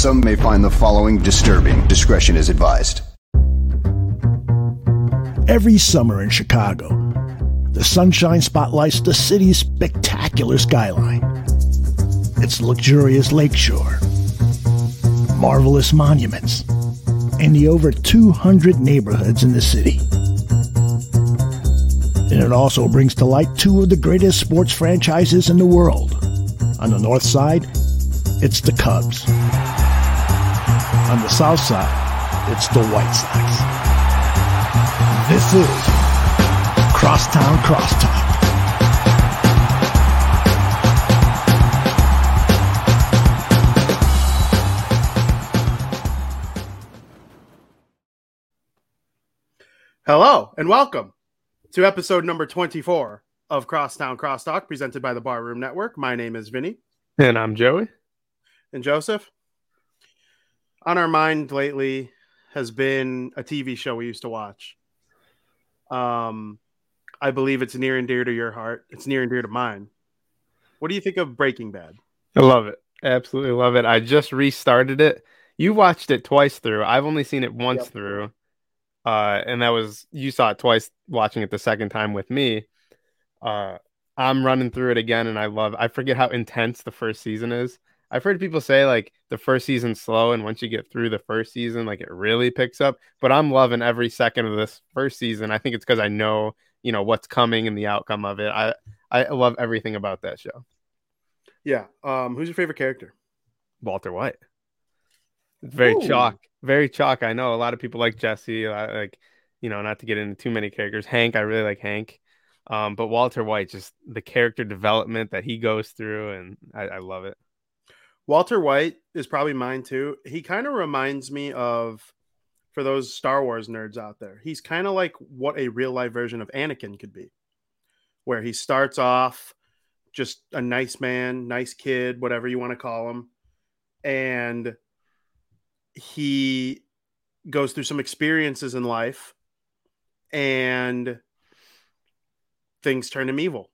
Some may find the following disturbing. Discretion is advised. Every summer in Chicago, the sunshine spotlights the city's spectacular skyline. Its luxurious lakeshore, marvelous monuments, and the over 200 neighborhoods in the city. And it also brings to light two of the greatest sports franchises in the world. On the north side, it's the Cubs. On the south side, it's the White Sox. This is Crosstown Crosstalk. Hello and welcome to episode number 24 of Crosstown Crosstalk presented by the Barroom Network. My name is Vinny And I'm Joey. and Joseph. On our mind lately has been a TV show we used to watch. Um, I believe it's near and dear to your heart. It's near and dear to mine. What do you think of Breaking Bad? I love it. Absolutely love it. I just restarted it. You watched it twice through. I've only seen it once Yep. through. Uh, and that was you saw it twice watching it the second time with me. Uh, I'm running through it again and I love I forget how intense the first season is. I've heard people say like the first season's slow and once you get through the first season, like it really picks up. But I'm loving every second of this first season. I think it's because I know, you know, what's coming and the outcome of it. I I love everything about that show. Yeah. Um, who's your favorite character? Walter White. Very Ooh. chalk, very chalk. I know a lot of people like Jesse, I- like you know, not to get into too many characters. Hank, I really like Hank, um, but Walter White, just the character development that he goes through, and I, I love it. Walter White is probably mine too. He kind of reminds me of, for those Star Wars nerds out there, he's kind of like what a real life version of Anakin could be, where he starts off just a nice man, nice kid, whatever you want to call him, and he goes through some experiences in life and things turn him evil.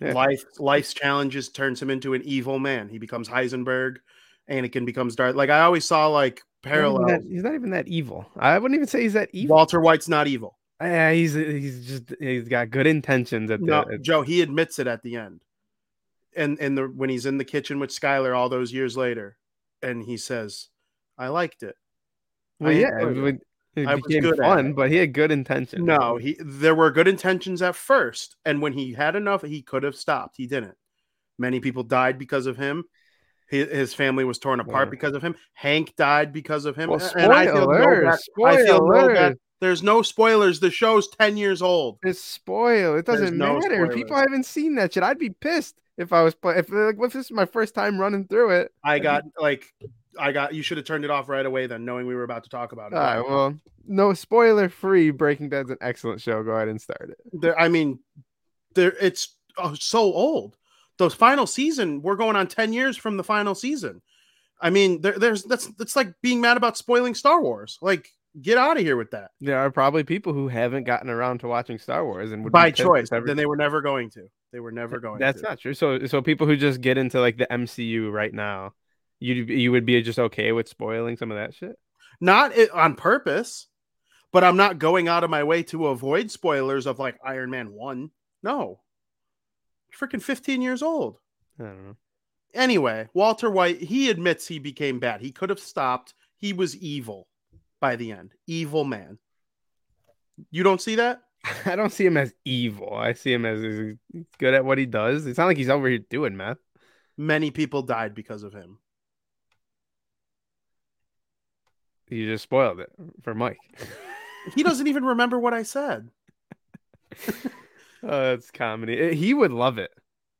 Yeah. Life life's challenges turns him into an evil man. He becomes Heisenberg. Anakin becomes Darth. Like I always saw like He's parallels. he's not even that evil. I wouldn't even say he's that evil. Walter White's not evil. Yeah, he's he's just he's got good intentions at the. No, at- Joe, he admits it at the end. And and the when he's in the kitchen with Skyler all those years later, and he says, I liked it. well, I yeah, it, it. would- it I was became good at fun, but he had good intentions. No, he there were good intentions at first, and when he had enough, he could have stopped. He didn't. Many people died because of him. His, his family was torn apart Yeah. because of him. Hank died because of him. Well, and I feel no spoilers, bad- I feel no bad. spoilers. There's no spoilers. The show's ten years old. It's spoiled. It doesn't no matter. People haven't seen that shit. I'd be pissed if I was play- if like if this is my first time running through it. I got like, I got. You should have turned it off right away then, knowing we were about to talk about it. All right, well, no spoiler free. Breaking Bad's an excellent show. Go ahead and start it. there, I mean, there. It's oh, so old. The final season. We're going on ten years from the final season. I mean, there, there's that's that's like being mad about spoiling Star Wars. Like, get out of here with that There are probably people who haven't gotten around to watching Star Wars and would by choice. every- Then they were never going to. They were never going. That's to. not true. So so people who just get into like the MCU right now, you you would be just okay with spoiling some of that shit. not it, on purpose, but I'm not going out of my way to avoid spoilers of like Iron Man one. No, freaking 15 years old. I don't know. Anyway, Walter White, he admits he became bad. He could have stopped. He was evil by the end. Evil man. You don't see that? I don't see him as evil. I see him as he's good at what he does. It's not like he's over here doing meth. Many people died because of him. You just spoiled it for Mike. He doesn't even remember what I said. oh, that's comedy. Eh, He would love it.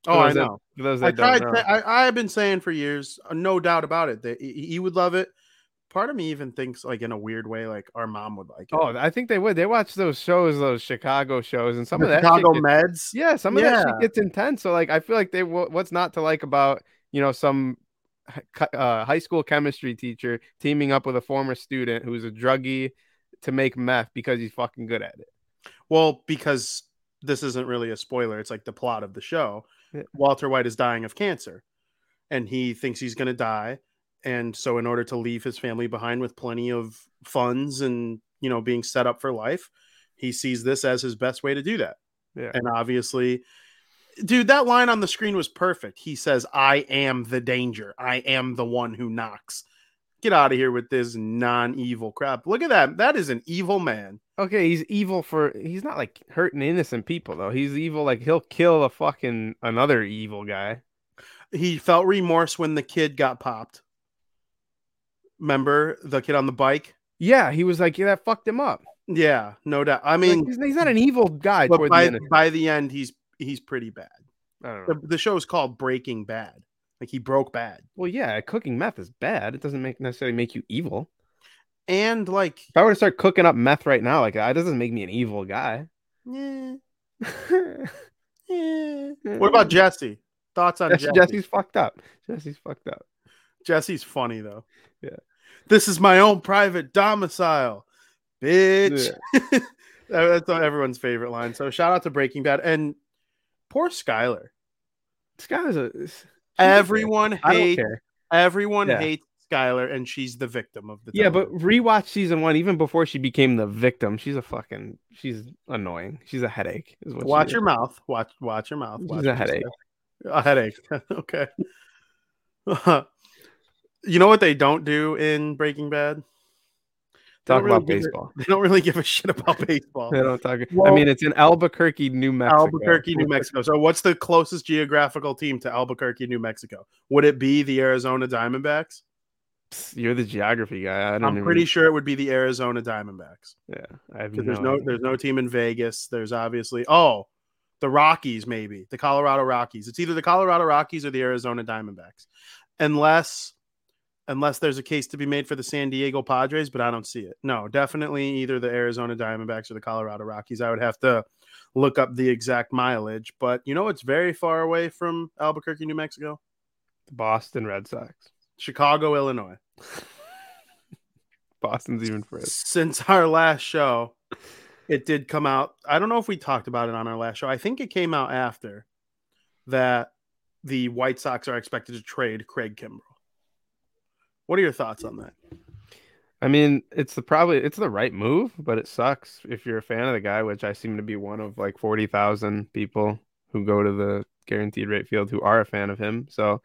Oh, I that- know. I that don't tried. know. I, I've been saying for years, uh, no doubt about it, that he, would love it. Part of me even thinks, like in a weird way, like our mom would like it. Oh, I think they would. They watch those shows, those Chicago shows, and some the of that Chicago gets- Meds. Yeah, some of that shit gets intense. So like, I feel like they wha- what's not to like about you know some uh, high school chemistry teacher teaming up with a former student who's a druggie to make meth because he's fucking good at it. Well, because this isn't really a spoiler, it's like the plot of the show. Yeah. Walter White is dying of cancer and he thinks he's going to die. And so, in order to leave his family behind with plenty of funds and, you know, being set up for life, he sees this as his best way to do that. Yeah. And obviously, dude, that line on the screen was perfect. He says, I am the danger. I am the one who knocks. Get out of here with this non evil crap. Look at that. That is an evil man. Okay, he's evil for he's not like hurting innocent people though. He's evil like he'll kill a fucking another evil guy. he felt remorse when the kid got popped. Remember the kid on the bike? Yeah, he was like, yeah, that fucked him up. Yeah, no doubt. I Like, mean, he's, he's not an evil guy but by the by the end, he's he's pretty bad. I don't know. The, the show is called Breaking Bad. Like he broke bad, Well, yeah, cooking meth is bad. It doesn't make necessarily make you evil. and like, If I were to start cooking up meth right now, like that doesn't make me an evil guy. eh, eh. what about Jesse? Thoughts on Jesse, Jesse? Jesse's fucked up. Jesse's fucked up. Jesse's funny though. Yeah. This is my own private domicile, bitch. That's not everyone's favorite line. So shout out to Breaking Bad and poor Skyler. Is a. Everyone hates everyone Yeah. hates Skyler, and she's the victim of the. Yeah, but rewatch season one, even before she became the victim. She's a fucking. She's annoying. She's a headache. Is what watch is. your mouth. Watch watch your mouth. She's Watch a headache. say. A headache. okay. you know what they don't do in Breaking Bad? Talk really about give a- baseball. They don't really give a shit about baseball. They don't talk. I mean, it's in Albuquerque, New Mexico. Albuquerque, New Mexico. So, what's the closest geographical team to Albuquerque, New Mexico? Would it be the Arizona Diamondbacks? You're the geography guy. I don't I'm even- pretty sure it would be the Arizona Diamondbacks. Yeah, I have no. there's no idea. there's no team in Vegas. There's obviously oh the Rockies maybe the Colorado Rockies. It's either the Colorado Rockies or the Arizona Diamondbacks, unless unless there's a case to be made for the San Diego Padres, but I don't see it. No, definitely either the Arizona Diamondbacks or the Colorado Rockies. I would have to look up the exact mileage, but you know it's very far away from Albuquerque, New Mexico, The Boston Red Sox. Chicago, Illinois. Boston's even further. since our last show, it did come out. I don't know if we talked about it on our last show. I think it came out after that the White Sox are expected to trade Craig Kimbrel. What are your thoughts on that? I mean, it's the probably it's the right move, but it sucks if you're a fan of the guy, which I seem to be one of like forty thousand people who go to the guaranteed rate field who are a fan of him. So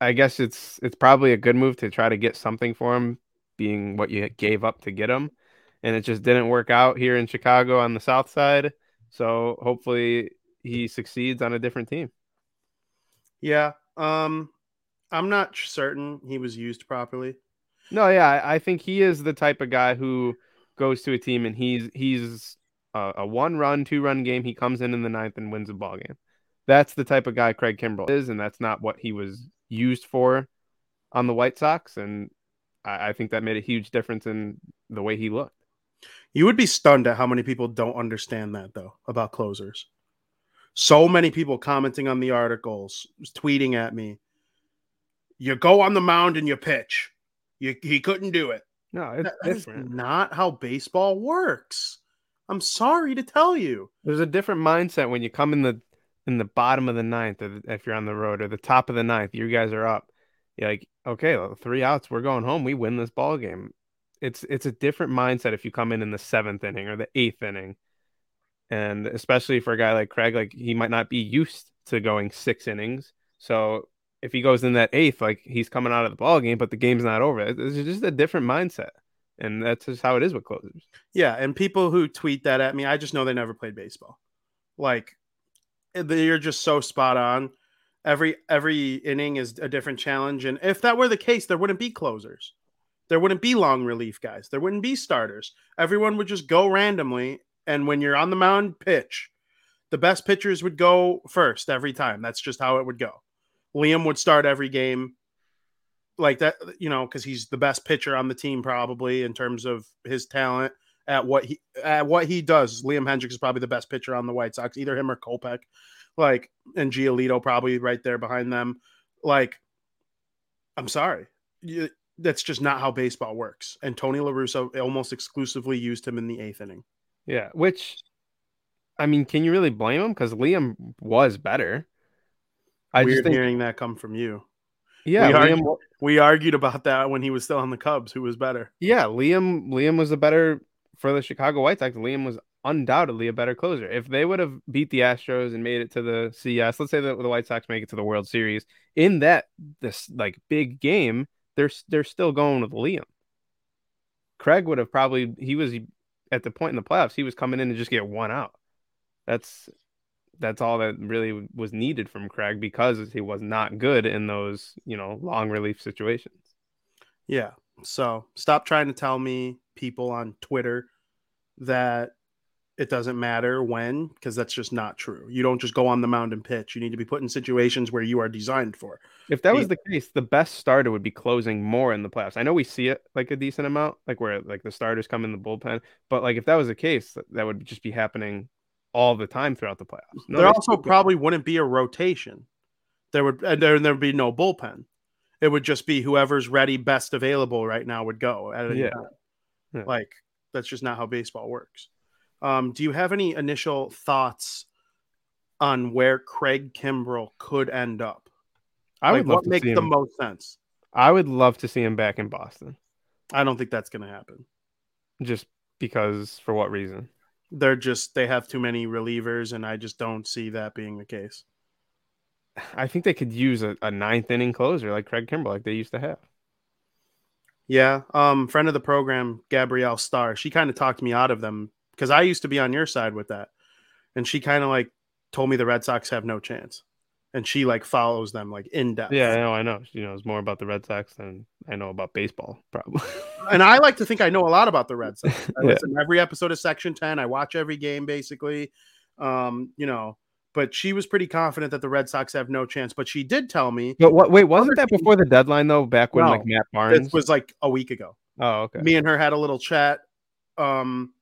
I guess it's it's probably a good move to try to get something for him, being what you gave up to get him, and it just didn't work out here in Chicago on the South Side. So hopefully he succeeds on a different team. Yeah, um, I'm not certain he was used properly. No, yeah, I, think he is the type of guy who goes to a team and he's he's a, a one run, two run game. He comes in in the ninth and wins a ball game. That's the type of guy Craig Kimbrel is, and that's not what he was used for on the White Sox. And I, I think that made a huge difference in the way he looked. You would be stunned at how many people don't understand that though about closers. So many people commenting on the articles, tweeting at me. You go on the mound and you pitch. You he couldn't do it. No, it's That- different. not how baseball works. I'm sorry to tell you. There's a different mindset when you come in the in the bottom of the ninth, or the, if you're on the road, or the top of the ninth. You guys are up. You're like, okay, well, three outs, we're going home. We win this ball game. It's it's a different mindset if you come in in the seventh inning or the eighth inning, and especially for a guy like Craig, like he might not be used to going six innings. So if he goes in that eighth, like he's coming out of the ball game, but the game's not over. It's just a different mindset, and that's just how it is with closers. Yeah, and people who tweet that at me, I just know they never played baseball. Like you're just so spot on. Every every inning is a different challenge, and if that were the case, there wouldn't be closers. There wouldn't be long relief guys. There wouldn't be starters. Everyone would just go randomly, and when you're on the mound, pitch. the best pitchers would go first every time. That's just how it would go. Liam would start every game like that, you know, because he's the best pitcher on the team probably in terms of his talent at what he at what he does. Liam Hendriks is probably the best pitcher on the White Sox, either him or Kopech. Like and Giolito probably right there behind them. Like, I'm sorry. You, that's just not how baseball works. And Tony La Russa almost exclusively used him in the eighth inning. Yeah, which I mean, can you really blame him? Because Liam was better. I Weird just think, hearing that come from you. Yeah, we, Liam, argued, we argued about that when he was still on the Cubs. Who was better? Yeah, Liam. Liam was the better for the Chicago White Sox. Liam was undoubtedly a better closer. If they would have beat the Astros and made it to the CS, let's say that the White Sox make it to the World Series in that this like big game, they're they're still going with Liam. Craig would have probably he was at the point in the playoffs he was coming in to just get one out. That's that's all that really was needed from Craig because he was not good in those, you know, long relief situations. Yeah. So stop trying to tell me people on Twitter that it doesn't matter when, because that's just not true. You don't just go on the mound and pitch. You need to be put in situations where you are designed for. If that was the case, the best starter would be closing more in the playoffs. I know we see it like a decent amount, like where like the starters come in the bullpen, but like if that was the case, that would just be happening all the time throughout the playoffs. No, there also probably wouldn't be a rotation. There would and there there would be no bullpen. It would just be whoever's ready, best available right now would go at any yeah. time. Yeah. Like that's just not how baseball works. Um, do you have any initial thoughts on where Craig Kimbrel could end up? I would like, what makes the most sense. I would love to see him back in Boston. I don't think that's going to happen. Just because, for what reason? They're just they have too many relievers, and I just don't see that being the case. I think they could use a, a ninth inning closer like Craig Kimbrel, like they used to have. Yeah, um, friend of the program, Gabrielle Starr, she kind of talked me out of them because I used to be on your side with that, and she kind of like told me the Red Sox have no chance, and she like follows them like in depth. Yeah, I know, I know. She knows more about the Red Sox than I know about baseball, probably. and I like to think I know a lot about the Red Sox. I yeah. listen every episode of Section Ten. I watch every game basically. Um, you know, but she was pretty confident that the Red Sox have no chance. But she did tell me. But what? Wait, wasn't that before the deadline though? Back when no, like Matt Barnes it was like a week ago. Oh, okay. Me and her had a little chat, um,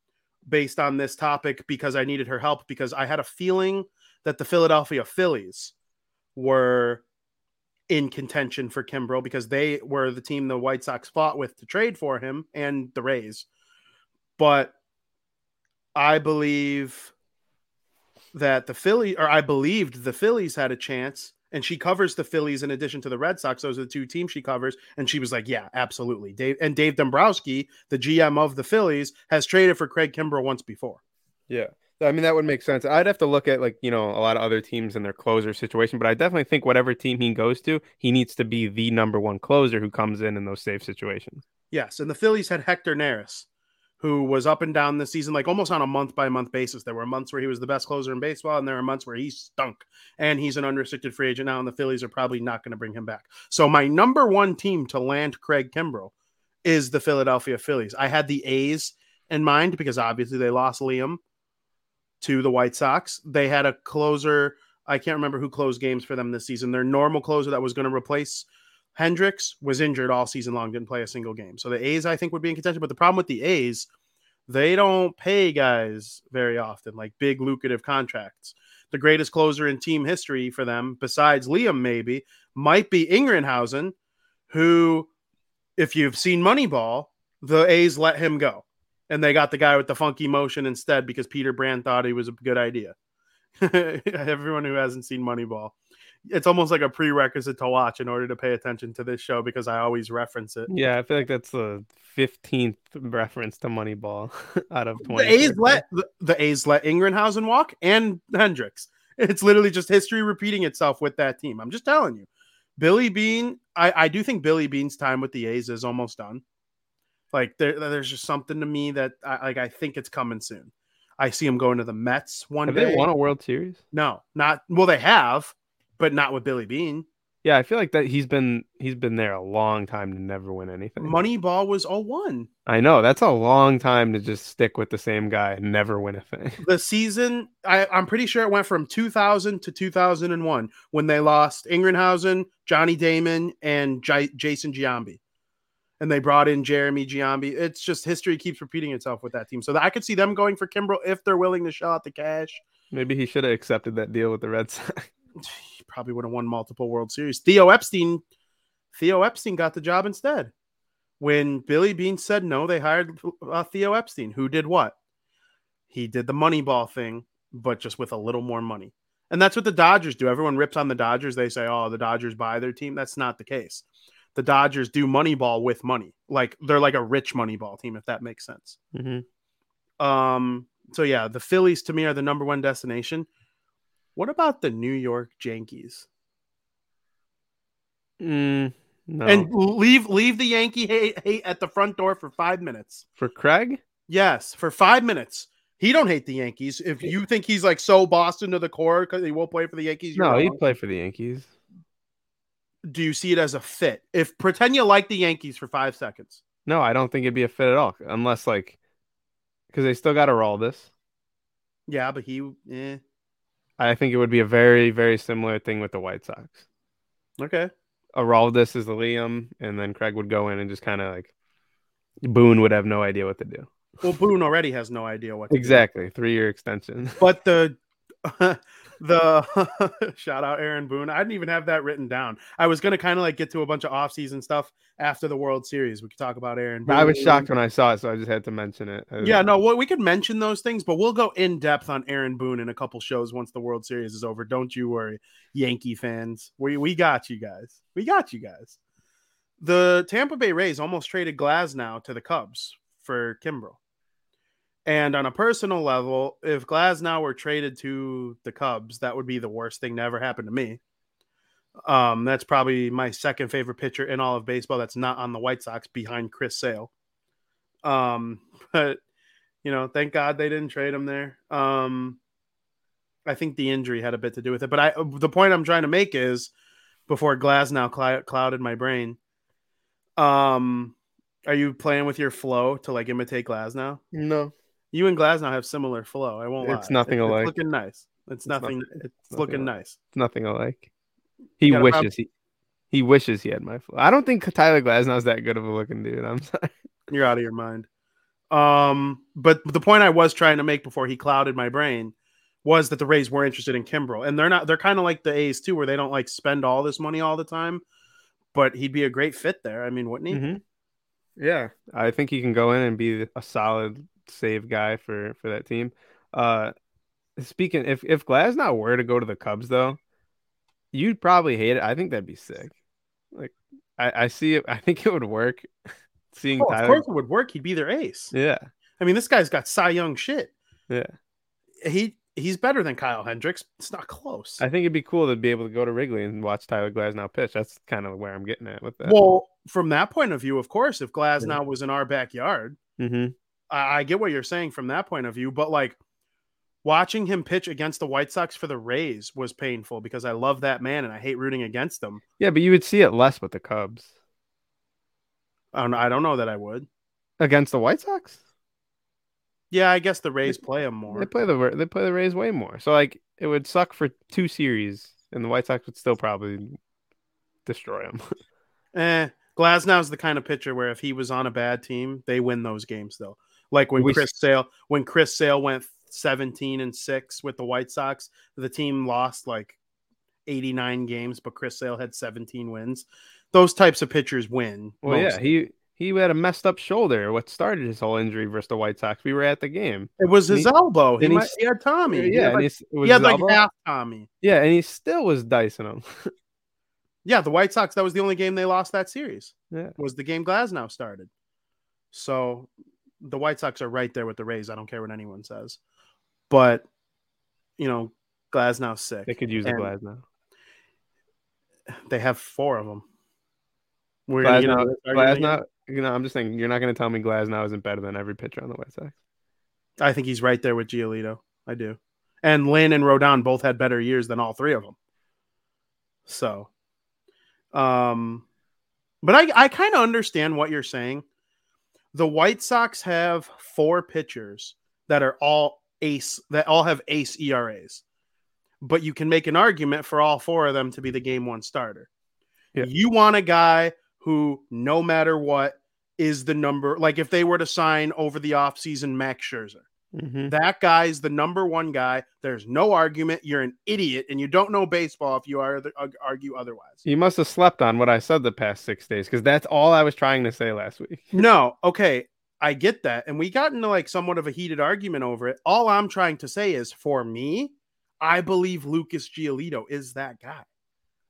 based on this topic because I needed her help because I had a feeling that the Philadelphia Phillies were in contention for Kimbrel because they were the team the White Sox fought with to trade for him and the Rays. But I believe that the Philly or I believed the Phillies had a chance and she covers the Phillies in addition to the Red Sox. Those are the two teams she covers. And she was like, Yeah, absolutely. Dave and Dave Dombrowski, the GM of the Phillies, has traded for Craig Kimbrel once before. Yeah. I mean, that would make sense. I'd have to look at like, you know, a lot of other teams and their closer situation, but I definitely think whatever team he goes to, he needs to be the number one closer who comes in in those safe situations. Yes. And the Phillies had Hector Neris, who was up and down this season, like almost on a month by month basis. There were months where he was the best closer in baseball, and there are months where he stunk. And he's an unrestricted free agent now, and the Phillies are probably not going to bring him back. So, my number one team to land Craig Kimbrel is the Philadelphia Phillies. I had the A's in mind because obviously they lost Liam to the White Sox. They had a closer. I can't remember who closed games for them this season. Their normal closer that was going to replace Hendriks was injured all season long, didn't play a single game. So the A's, I think, would be in contention. But the problem with the A's, they don't pay guys very often, like big lucrative contracts. The greatest closer in team history for them, besides Liam, maybe, might be Isringhausen, who, if you've seen Moneyball, the A's let him go and they got the guy with the funky motion instead because Peter Brand thought he was a good idea. Everyone who hasn't seen Moneyball, it's almost like a prerequisite to watch in order to pay attention to this show because I always reference it. Yeah, I feel like that's the fifteenth reference to Moneyball out of twenty. The A's let the, the A's let Isringhausen walk and Hendriks. It's literally just history repeating itself with that team. I'm just telling you. Billy Beane. I, I do think Billy Beane's time with the A's is almost done. Like there, there's just something to me that I like. I think it's coming soon. I see him going to the Mets one have day. They won a World Series? No, not well. They have, but not with Billy Beane. Yeah, I feel like that he's been he's been there a long time to never win anything. Moneyball was all 01. I know that's a long time to just stick with the same guy and never win a thing. The season, I, I'm pretty sure it went from 2000 to 2001 when they lost Isringhausen, Johnny Damon, and J- Jason Giambi. And they brought in Jeremy Giambi. It's just history keeps repeating itself with that team. So I could see them going for Kimbrel if they're willing to shell out the cash. Maybe he should have accepted that deal with the Red Sox. He probably would have won multiple World Series. Theo Epstein, Theo Epstein got the job instead. When Billy Beane said no, they hired uh, Theo Epstein. Who did what? He did the Moneyball thing, but just with a little more money. And that's what the Dodgers do. Everyone rips on the Dodgers. They say, "Oh, the Dodgers buy their team." That's not the case. The Dodgers do Moneyball with money. Like they're like a rich Moneyball team, if that makes sense. Mm-hmm. Um. So yeah, the Phillies to me are the number one destination. What about the New York Yankees? Mm, no. And leave leave the Yankee hate, hate at the front door for five minutes. for Craig, Yes, for five minutes. He don't hate the Yankees. If you think he's like so Boston to the core because he won't play for the Yankees, you're no, he'd play for the Yankees. Do you see it as a fit? If pretend you like the Yankees for five seconds. No, I don't think it'd be a fit at all, unless like because they still got this. Yeah, but he, eh. I think it would be a very, very similar thing with the White Sox. okay. Aroldis is the Liam, and then Craig would go in and just kind of like Boone would have no idea what to do. Well, Boone already has no idea what to do. Exactly, three year extension. But the the shout out Aaron Boone. I didn't even have that written down. I was gonna kind of like get to a bunch of off-season stuff after the World Series. We could talk about Aaron. Boone. I was shocked when I saw it, so I just had to mention it. Yeah, like, no, well, we could mention those things, but we'll go in depth on Aaron Boone in a couple shows once the World Series is over. Don't you worry, Yankee fans. We we got you guys. We got you guys. The Tampa Bay Rays almost traded Glasnow to the Cubs for Kimbrel. And on a personal level, if Glasnow were traded to the Cubs, that would be the worst thing to ever happen to me. Um, that's probably my second favorite pitcher in all of baseball. That's not on the White Sox behind Chris Sale. Um, but you know, thank God they didn't trade him there. Um, I think the injury had a bit to do with it. But I, the point I'm trying to make is, before Glasnow clou- clouded my brain, um, are you playing with your flow to like imitate Glasnow? no, You and Glasnow have similar flow. I won't lie. It's nothing It's alike. looking nice. It's, It's nothing. nothing- It's, nothing looking alike. nice. it's nothing alike. He got a prob- wishes he he wishes he had my flow. I don't think Tyler Glasnow's that good of a looking dude. I'm sorry. You're out of your mind. Um, but the point I was trying to make before he clouded my brain was that the Rays were interested in Kimbrel, and they're not. They're kind of like the A's too, where they don't like spend all this money all the time. But he'd be a great fit there. I mean, wouldn't he? Mhm. Yeah, I think he can go in and be a solid save guy for for that team. Uh, speaking if if Glasnow were to go to the Cubs though, you'd probably hate it. I think that'd be sick. Like I, I see it. I think it would work. Seeing Oh, of Tyler, course it would work. He'd be their ace. yeah, I mean, this guy's got Cy Young shit. yeah. He he's better than Kyle Hendricks. It's not close. I think it'd be cool to be able to go to Wrigley and watch Tyler Glasnow pitch. That's kind of where I'm getting at with that. well, from that point of view, of course, if Glasnow was in our backyard, hmm I, I get what you're saying from that point of view, but like watching him pitch against the White Sox for the Rays was painful because I love that man and I hate rooting against him. yeah, but you would see it less with the Cubs I don't, I don't know that I would. against the White Sox. Yeah, I guess the Rays play them more. They play the they play the Rays way more. So like it would suck for two series, and the White Sox would still probably destroy them. Eh, Glasnow's the kind of pitcher where if he was on a bad team, they win those games though. Like when We- Chris Sale when Chris Sale went 17 and 6 with the White Sox, the team lost like 89 games, but Chris Sale had 17 wins. Those types of pitchers win. well, yeah, he he had a messed up shoulder. What started his whole injury versus the White Sox? We were at the game. it was his he- elbow. He, and he might, he had Tommy. He yeah, had and like, he's, it was he had like half Tommy. yeah, and he still was dicing him. Yeah, the White Sox, that was the only game they lost that series. yeah, Was the game Glasnow started. So the White Sox are right there with the Rays. I don't care what anyone says. But you know, Glasnow's sick. they could use And Glasnow. They have four of them. We're Glasnow, into this? Glasnow. You know, I'm just saying you're not going to tell me Glasnow isn't better than every pitcher on the White Sox. I think he's right there with Giolito. I do. And Lynn and Rodon both had better years than all three of them. So, Um, but I I kind of understand what you're saying. The White Sox have four pitchers that are all ace that all have ace ERAs. But you can make an argument for all four of them to be the game one starter. Yeah. You want a guy who no matter what is the number like if they were to sign over the offseason Max Scherzer. Mhm. That guy's the number one guy. There's no argument. You're an idiot and you don't know baseball if you are argue otherwise. You must have slept on what I said the past six days because that's all I was trying to say last week. No, okay, I get that. And we got into like somewhat of a heated argument over it. All I'm trying to say is for me, I believe Lucas Giolito is that guy.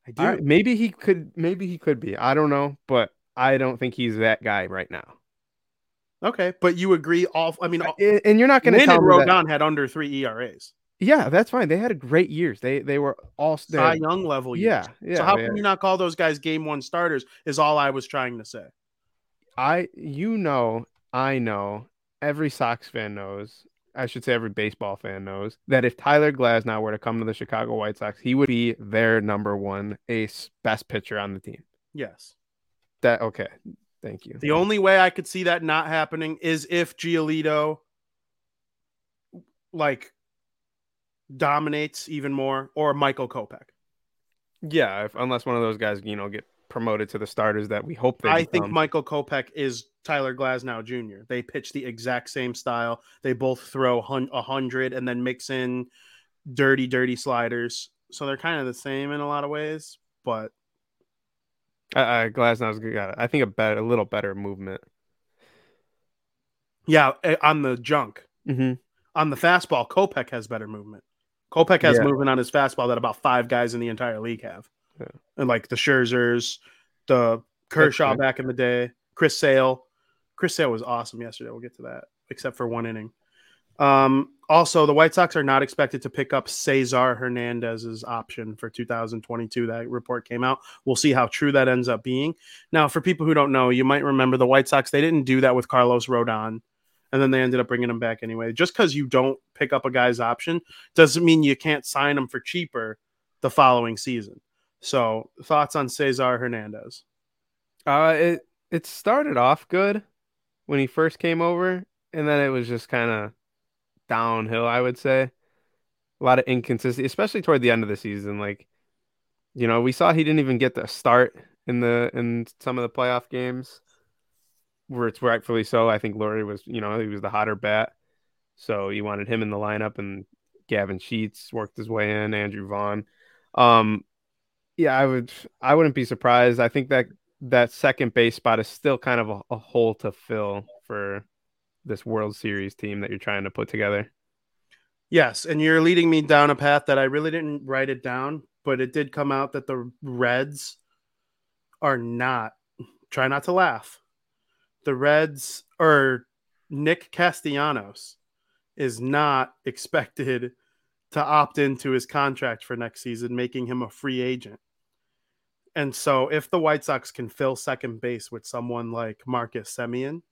I do. Right, maybe he could. Maybe he could be. I don't know, but I don't think he's that guy right now. Okay, but you agree all I mean all, And you're not going to tell and me that- Rodon had under 3 ERAs. Yeah, that's fine. They had a great years. They they were all Cy Young level years. Yeah, yeah. so how can you not call those guys game 1 starters is all I was trying to say. I you know, I know, every Sox fan knows, I should say every baseball fan knows that if Tyler Glasnow were to come to the Chicago White Sox, he would be their number one ace best pitcher on the team. Yes. That okay. Thank you. The only way I could see that not happening is if Giolito like dominates even more or Michael Kopech. Yeah, if, unless one of those guys, you know, get promoted to the starters that we hope they I think. Michael Kopech is Tyler Glasnow Jr. They pitch the exact same style. They both throw hun- a hundred and then mix in dirty, dirty sliders. So they're kind of the same in a lot of ways, but uh, uh, Glasnow's got, I think, a better, a little better movement. yeah, eh, on the junk, Mm-hmm. on the fastball, Kopech has better movement. Kopech has Yeah. movement on his fastball that about five guys in the entire league have. Yeah. And like the Scherzers, the Kershaw back in the day, Chris Sale. Chris Sale was awesome yesterday. We'll get to that, except for one inning. Um, also, the White Sox are not expected to pick up Cesar Hernandez's option for 2022. That report came out. We'll see how true that ends up being. Now, for people who don't know, you might remember the White Sox, they didn't do that with Carlos Rodon, and then they ended up bringing him back anyway. Just because you don't pick up a guy's option doesn't mean you can't sign him for cheaper the following season. So, thoughts on Cesar Hernandez? Uh, it it started off good when he first came over, and then it was just kind of downhill. I would say a lot of inconsistency, especially toward the end of the season. Like, you know, we saw he didn't even get the start in the in some of the playoff games, where it's rightfully so. I think Leury was, you know, he was the hotter bat, so you wanted him in the lineup, and Gavin Sheets worked his way in, Andrew Vaughn. Um, yeah, I would, I wouldn't be surprised. I think that that second base spot is still kind of a, a hole to fill for this World Series team that you're trying to put together. Yes, and you're leading me down a path that I really didn't write it down, but it did come out that the Reds are not. Try not to laugh. The Reds or Nick Castellanos is not expected to opt into his contract for next season, making him a free agent. And so, if the White Sox can fill second base with someone like Marcus Semien,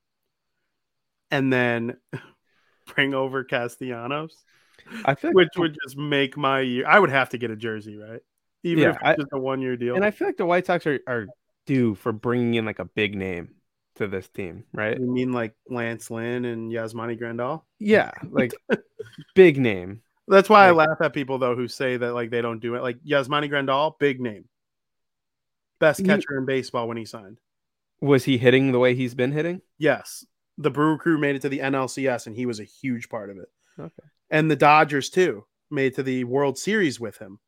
and then bring over Castellanos, I feel like, which would just make my year. I would have to get a jersey, right? Even Yeah, if it's I- just a one year deal. and I feel like the White Sox are, are due for bringing in like a big name to this team, right? you mean like Lance Lynn and Yasmani Grandal? Yeah, like big name. That's why I laugh at people though who say that like they don't do it. Like Yasmani Grandal, big name, best He- catcher in baseball when he signed. Was he hitting the way he's been hitting? Yes, the Brew Crew made it to the NLCS, and he was a huge part of it. Okay. And the Dodgers too made it to the World Series with him.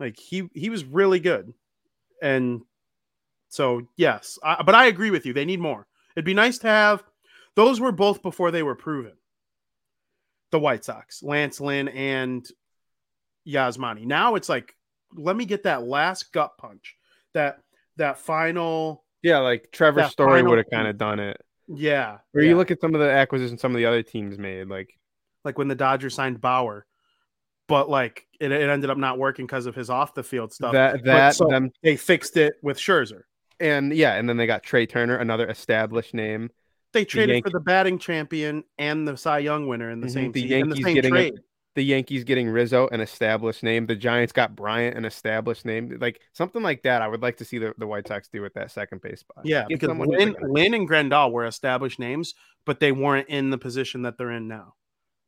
Like he he was really good, and so yes, I, but I agree with you. They need more. It'd be nice to have. Those were both before they were proven. The White Sox, Lance Lynn and Yasmani. Now it's like, let me get that last gut punch. That that final, Yeah, like Trevor Story would have kind of done it. Yeah. Or yeah. you look at some of the acquisitions some of the other teams made, like like when the Dodgers signed Bauer, but like it, it ended up not working because of his off the field stuff. that that so them they fixed it with Scherzer. and yeah, and then they got Trea Turner, another established name. They traded Yank- for the batting champion and the Cy Young winner in the Mhm, same the in the Yankees same getting trade. The Yankees getting Rizzo an established name, the Giants got Bryant an established name, like something like that. I would like to see the, the White Sox do with that second base spot. Yeah, Get because Lynn, Lynn and Grandal were established names, but they weren't in the position that they're in now.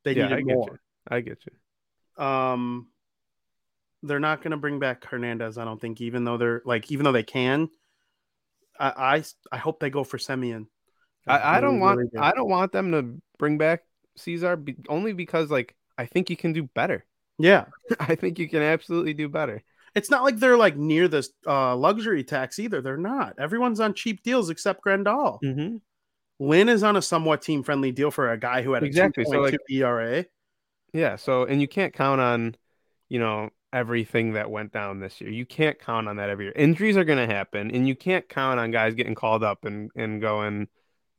They yeah, needed get more. you. I get you. Um, they're not going to bring back Hernandez. I don't think, even though they're like, even though they can. I I, I hope they go for Semien. I, I don't really, want really. I don't want them to bring back Cesar be, only because like I think you can do better. Yeah, I think you can absolutely do better. it's not like they're like near this uh, luxury tax either. They're not. Everyone's on cheap deals except Grandal. Mm-hmm. Lynn is on a somewhat team friendly deal for a guy who had Exactly, so, like- ERA. Yeah. So and you can't count on, you know, everything that went down this year. You can't count on that every year. Injuries are going to happen, and you can't count on guys getting called up and and going,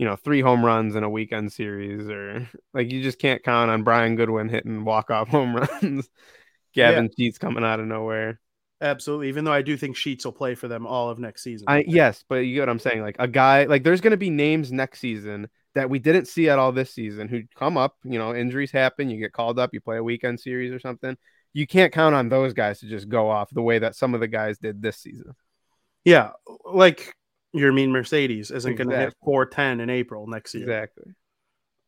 you know, three home runs in a weekend series or like you just can't count on Brian Goodwin hitting walk off home runs. Gavin Sheets coming out of nowhere. Absolutely. Even though I do think Sheets will play for them all of next season. I yes, but you get what I'm saying. Like a guy, like there's going to be names next season that we didn't see at all this season who come up. You know, injuries happen. You get called up. You play a weekend series or something. You can't count on those guys to just go off the way that some of the guys did this season. yeah, like Yermin Mercedes isn't going to hit 410 in April next year. Exactly.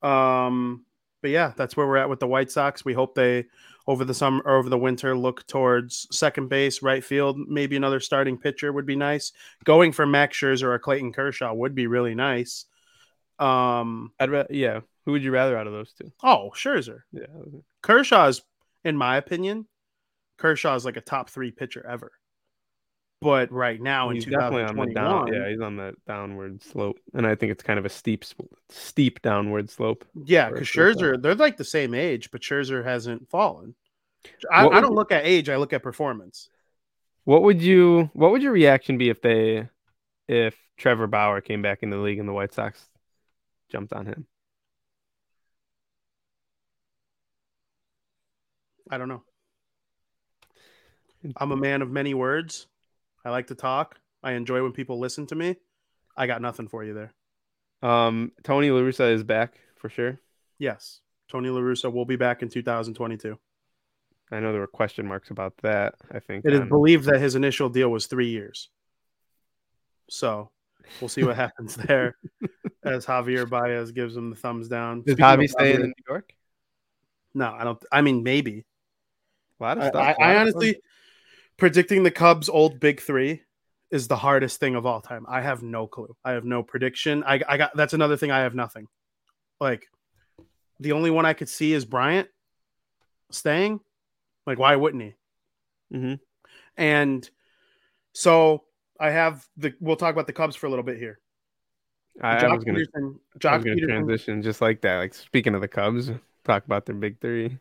Um, but yeah, that's where we're at with the White Sox. We hope they over the summer or over the winter look towards second base, right field. Maybe another starting pitcher would be nice. Going for Max Scherzer or Clayton Kershaw would be really nice. Um, I'd ra- yeah. Who would you rather out of those two? oh, Scherzer. Yeah. Kershaw is, in my opinion, Kershaw is like a top three pitcher ever. But right now in He's definitely on the 2021, down. Yeah, he's on the downward slope, and I think it's kind of a steep, steep downward slope. Yeah, because. Scherzer, they're like the same age, but Scherzer hasn't fallen. I, I don't you- look at age; I look at performance. What would you? What would your reaction be if they, if Trevor Bauer came back in the league and the White Sox jumped on him? I don't know. I'm a man of many words. I like to talk. I enjoy when people listen to me. I got nothing for you there. Um, Tony La Russa is back for sure. Yes, Tony La Russa will be back in 2022. I know there were question marks about that. I think It is believed that his initial deal was three years. So we'll see what happens there as Javier Baez gives him the thumbs down. is Javi staying in New York? No, I don't. I mean, maybe. A lot of I, stuff. I, I of honestly predicting the Cubs' old big three is the hardest thing of all time. I have no clue. I have no prediction. I, I got that's another thing. I have nothing. Like the only one I could see is Bryant staying. Like, why wouldn't he? Mm-hmm. And so I have the. We'll talk about the Cubs for a little bit here. I, Joc I was gonna transition just like that. Like speaking of the Cubs, talk about their big three.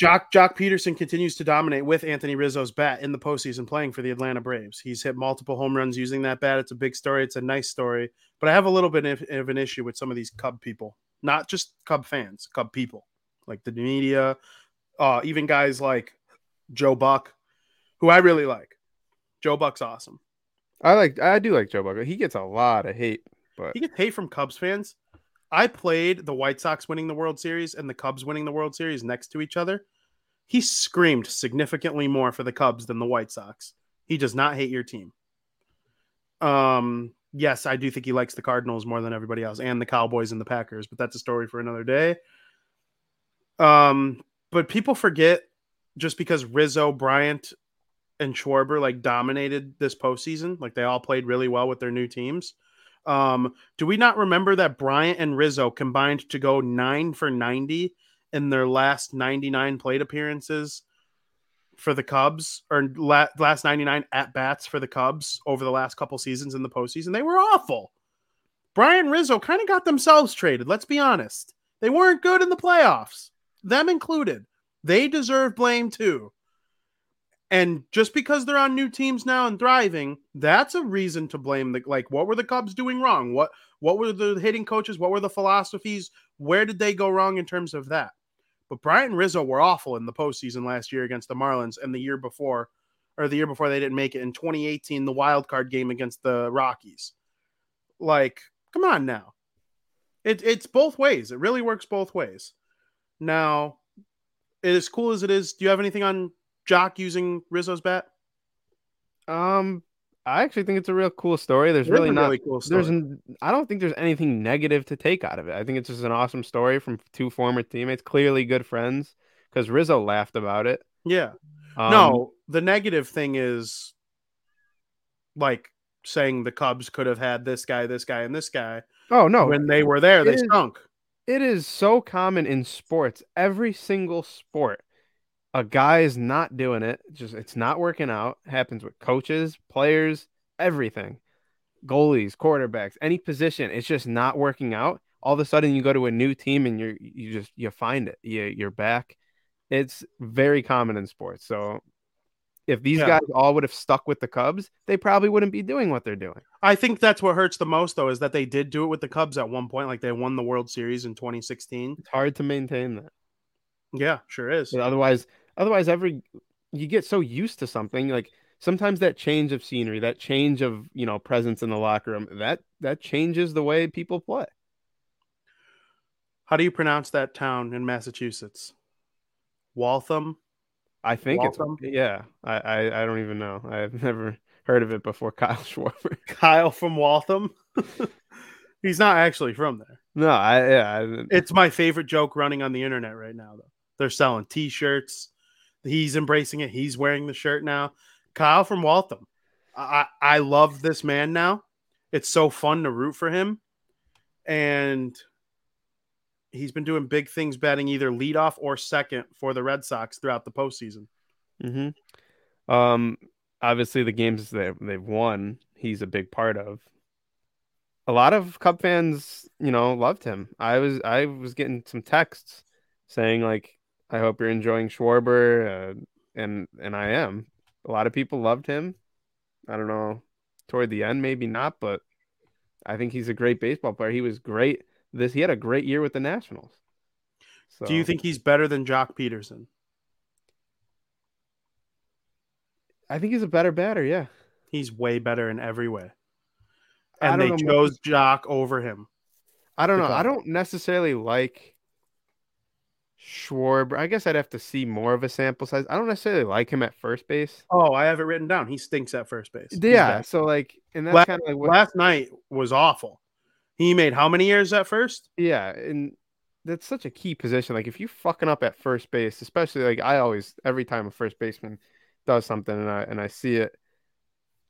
Joc Joc Pederson continues to dominate with Anthony Rizzo's bat in the postseason, playing for the Atlanta Braves. He's hit multiple home runs using that bat. It's a big story. It's a nice story, but I have a little bit of, of an issue with some of these Cub people, not just Cub fans, Cub people, like the media, uh, even guys like Joe Buck, who I really like. Joe Buck's awesome. I like I do like Joe Buck. He gets a lot of hate, but He gets hate from Cubs fans. I played the White Sox winning the World Series and the Cubs winning the World Series next to each other. He screamed significantly more for the Cubs than the White Sox. He does not hate your team. Um, yes, I do think he likes the Cardinals more than everybody else and the Cowboys and the Packers, but that's a story for another day. Um, but people forget just because Rizzo, Bryant, and Schwarber like dominated this postseason, like they all played really well with their new teams. Um, do we not remember that Bryant and Rizzo combined to go nine for 90 in their last 99 plate appearances for the Cubs or la- last 99 at bats for the Cubs over the last couple seasons in the postseason? They were awful. Bryant Rizzo kind of got themselves traded. Let's be honest. They weren't good in the playoffs, them included. They deserve blame too. And just because they're on new teams now and thriving, that's a reason to blame the like what were the Cubs doing wrong? What what were the hitting coaches? What were the philosophies? Where did they go wrong in terms of that? But Bryant and Rizzo were awful in the postseason last year against the Marlins and the year before, or the year before they didn't make it in 2018, the wild card game against the Rockies. Like, come on now. It, it's both ways. It really works both ways. Now, as cool as it is, do you have anything on Joc using Rizzo's bat? Um, I actually think it's a real cool story. There's really a not. really cool story. There's, I don't think there's anything negative to take out of it. I think it's just an awesome story from two former teammates, clearly good friends. Because Rizzo laughed about it. yeah. Um, no, the negative thing is like saying the Cubs could have had this guy, this guy, and this guy. Oh no, when they were there, they it is- stunk. it is so common in sports. Every single sport, a guy is not doing it. Just it's not working out. happens with coaches, players, everything, goalies, quarterbacks, any position. It's just not working out. All of a sudden, you go to a new team and you're you just you find it. You you're back. It's very common in sports. So. If these Yeah. guys all would have stuck with the Cubs, they probably wouldn't be doing what they're doing. I think that's what hurts the most, though, is that they did do it with the Cubs at one point. Like they won the World Series in 2016. It's hard to maintain that. Yeah, sure is. But otherwise, otherwise, every you get so used to something like sometimes that change of scenery, that change of you know presence in the locker room, that that changes the way people play. How do you pronounce that town in Massachusetts? Waltham. I think Waltham? it's yeah. I, I I don't even know. I've never heard of it before. Kyle Schwarber. Kyle from Waltham. He's not actually from there. No, I yeah. I, It's my favorite joke running on the internet right now, though. They're selling T-shirts. He's embracing it. He's wearing the shirt now. Kyle from Waltham. I I love this man now. It's so fun to root for him, and he's been doing big things, batting either leadoff or second for the Red Sox throughout the postseason. hmm Um, obviously the games that they've won, he's a big part of. A lot of Cub fans, you know, loved him. I was I was getting some texts saying like, "I hope you're enjoying Schwarber," uh, and and I am. A lot of people loved him. I don't know, toward the end maybe not, but I think he's a great baseball player. He was great. This he had a great year with the Nationals. So, Do you think he's better than Joc Pederson? I think he's a better batter? Yeah. He's way better in every way. And they know. chose Joc over him. I don't know. I don't necessarily like Schwarber. I guess I'd have to see more of a sample size. I don't necessarily like him at first base. Oh, I have it written down. He stinks at first base. Yeah. So like, and that's kind of like what. last night was awful. He made how many years at first? Yeah, and that's such a key position. Like if you fucking up at first base, especially like I always every time a first baseman does something and I and I see it,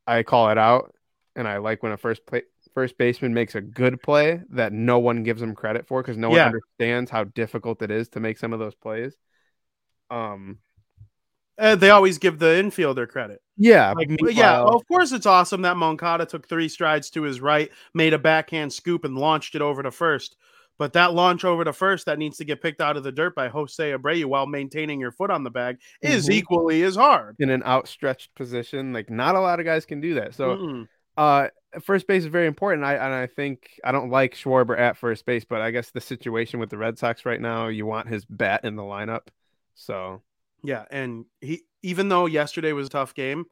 I call it out, and I like when a first play first baseman makes a good play that no one gives him credit for because no one Yeah. understands how difficult it is to make some of those plays. Um. Uh, they always give the infielder credit. Yeah, Like, yeah, of course it's awesome that Moncada took three strides to his right, made a backhand scoop, and launched it over to first. But that launch over to first that needs to get picked out of the dirt by Jose Abreu while maintaining your foot on the bag is Mhm. equally as hard. in an outstretched position. Like not a lot of guys can do that. So Mm-mm. uh first base is very important. I and I think I don't like Schwarber at first base, but I guess the situation with the Red Sox right now, you want his bat in the lineup. So yeah, and he even though yesterday was a tough game,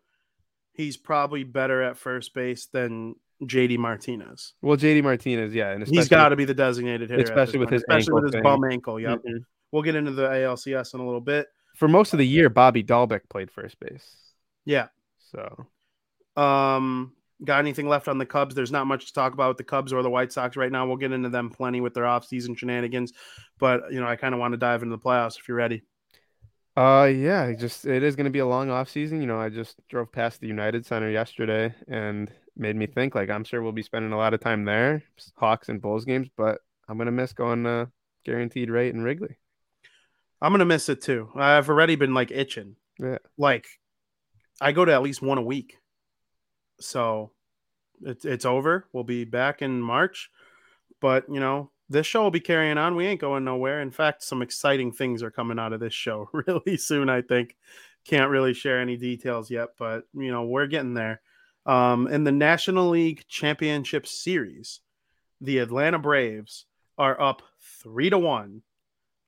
he's probably better at first base than JD Martinez. well JD Martinez, yeah, and he's got to be the designated hitter, especially with point, his especially with his bum ankle. Yep. Mhm. We'll get into the ALCS in a little bit. for most of the year, Bobby Dalbec played first base. Yeah. So Um, got anything left on the Cubs? There's not much to talk about with the Cubs or the White Sox right now. We'll get into them plenty with their offseason shenanigans, but you know, I kind of want to dive into the playoffs if you're ready. Uh yeah, it just it is going to be a long off season. You know, I just drove past the United Center yesterday and made me think like I'm sure we'll be spending a lot of time there, Hawks and Bulls games, but I'm going to miss going to guaranteed rate in Wrigley. I'm gonna miss it too. I've already been like itching. Yeah. Like, I go to at least one a week, so it's it's over. We'll be back in March, but you know, this show will be carrying on. We ain't going nowhere. In fact, some exciting things are coming out of this show really soon. I think. Can't really share any details yet, but you know, we're getting there. Um, in the National League Championship Series, the Atlanta Braves are up three to one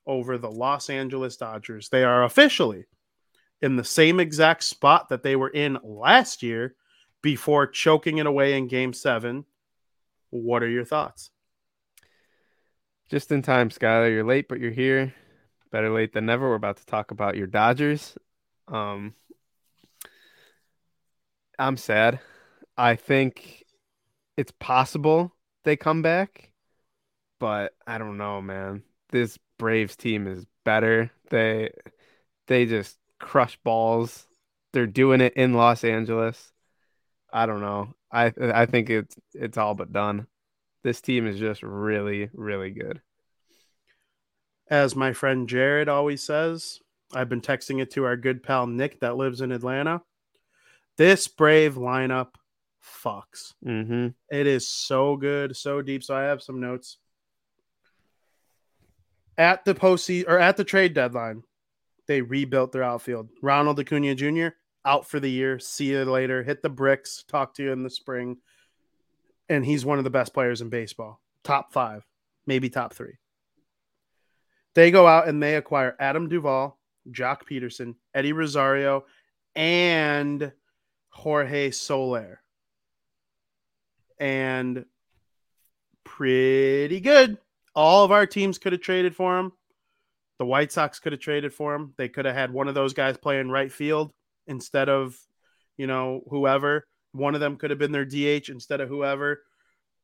over the Los Angeles Dodgers. They are officially in the same exact spot that they were in last year before choking it away in game seven. What are your thoughts? Just in time, Skyler. You're late, but you're here. better late than never. We're about to talk about your Dodgers. Um, I'm sad. I think it's possible they come back, but I don't know, man. This Braves team is better. They they just crush balls. They're doing it in Los Angeles. I don't know. I I think it's it's all but done. This team is just really really good. As my friend Jared always says, I've been texting it to our good pal Nick that lives in Atlanta. This Brave lineup fucks. Mm-hmm. It is so good, so deep. So I have some notes. At the postseason or at the trade deadline, they rebuilt their outfield. Ronald Acuna Jr. out for the year. See you later. Hit the bricks. Talk to you in the spring. And he's one of the best players in baseball. Top five, maybe top three. They go out and they acquire Adam Duvall, Joc Pederson, Eddie Rosario, and Jorge Soler. And pretty good. All of our teams could have traded for him. The White Sox could have traded for him. They could have had one of those guys play in right field instead of, you know, whoever. One of them could have been their DH instead of whoever.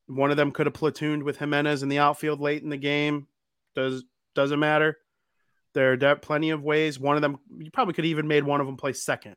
One of them could have platooned with Jimenez in the outfield late in the game. Does doesn't matter. There are plenty of ways. One of them, you probably could even made one of them play second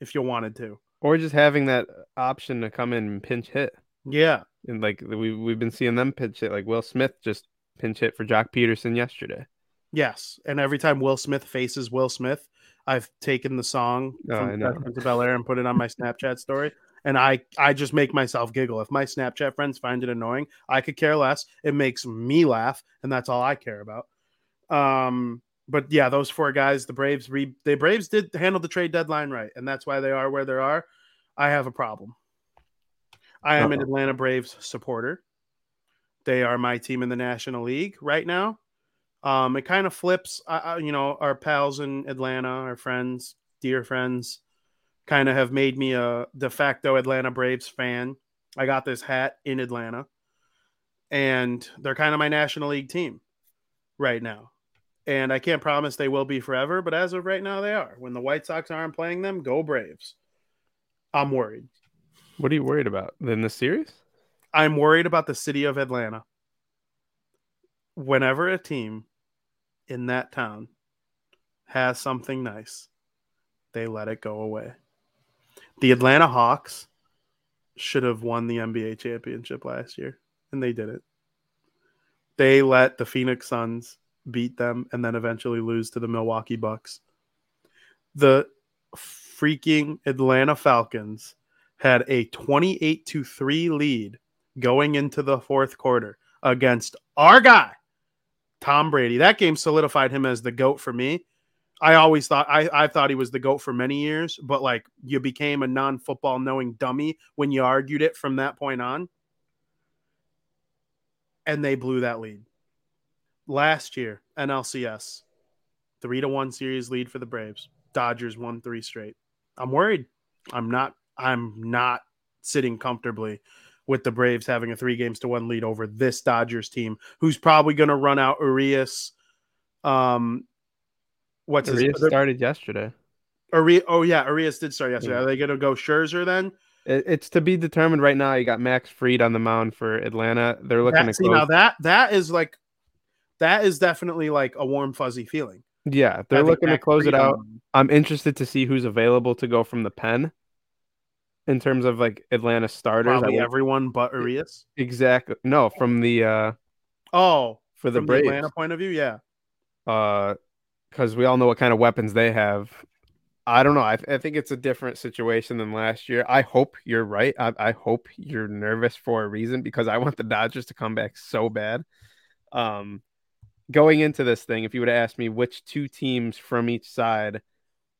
if you wanted to, or just having that option to come in and pinch hit. Yeah, and like we we've been seeing them pinch hit. Like Will Smith just pinch hit for Joc Pederson yesterday. Yes, and every time Will Smith faces Will Smith, I've taken the song oh, from Bel Air and put it on my Snapchat story, and I I just make myself giggle. If my Snapchat friends find it annoying, I could care less. It makes me laugh, and that's all I care about. Um, but yeah, those four guys, the Braves, re- the Braves did handle the trade deadline right, and that's why they are where they are. I have a problem. I am Uh-oh. an Atlanta Braves supporter. They are my team in the National League right now. Um, it kind of flips. Uh, you know, our pals in Atlanta, our friends, dear friends, kind of have made me a de facto Atlanta Braves fan. I got this hat in Atlanta, and they're kind of my National League team right now. And I can't promise they will be forever, but as of right now, they are. When the White Sox aren't playing them, go Braves. I'm worried. What are you worried about in the series? I'm worried about the city of Atlanta. Whenever a team in that town has something nice, they let it go away. The Atlanta Hawks should have won the NBA championship last year, and they didn't. They let the Phoenix Suns beat them and then eventually lose to the Milwaukee Bucks. The freaking Atlanta Falcons had a 28 to 3 lead going into the fourth quarter against our guy Tom Brady. That game solidified him as the GOAT for me. I always thought I, I thought he was the GOAT for many years, but like you became a non-football knowing dummy when you argued it from that point on. And they blew that lead. Last year, NLCS, three to one series lead for the Braves. Dodgers won three straight. I'm worried. I'm not I'm not sitting comfortably with the Braves having a three games to one lead over this Dodgers team, who's probably going to run out Urias. Um, what's Urias his, started yesterday. Urias, oh yeah, Urias did start yesterday. Yeah. Are they going to go Scherzer then? It's to be determined right now. You got Max Fried on the mound for Atlanta. They're looking that, to close. now that that is like that is definitely like a warm fuzzy feeling. Yeah, they're looking to close Fried it out. On. I'm interested to see who's available to go from the pen in terms of like Atlanta starters. Probably everyone but Urias. Exactly. No, from the uh oh for the, the Atlanta point of view, yeah. Uh, because we all know what kind of weapons they have. I don't know. I, th- I think it's a different situation than last year. I hope you're right. I, I hope you're nervous for a reason because I want the Dodgers to come back so bad. Um, going into this thing, if you would have asked me which two teams from each side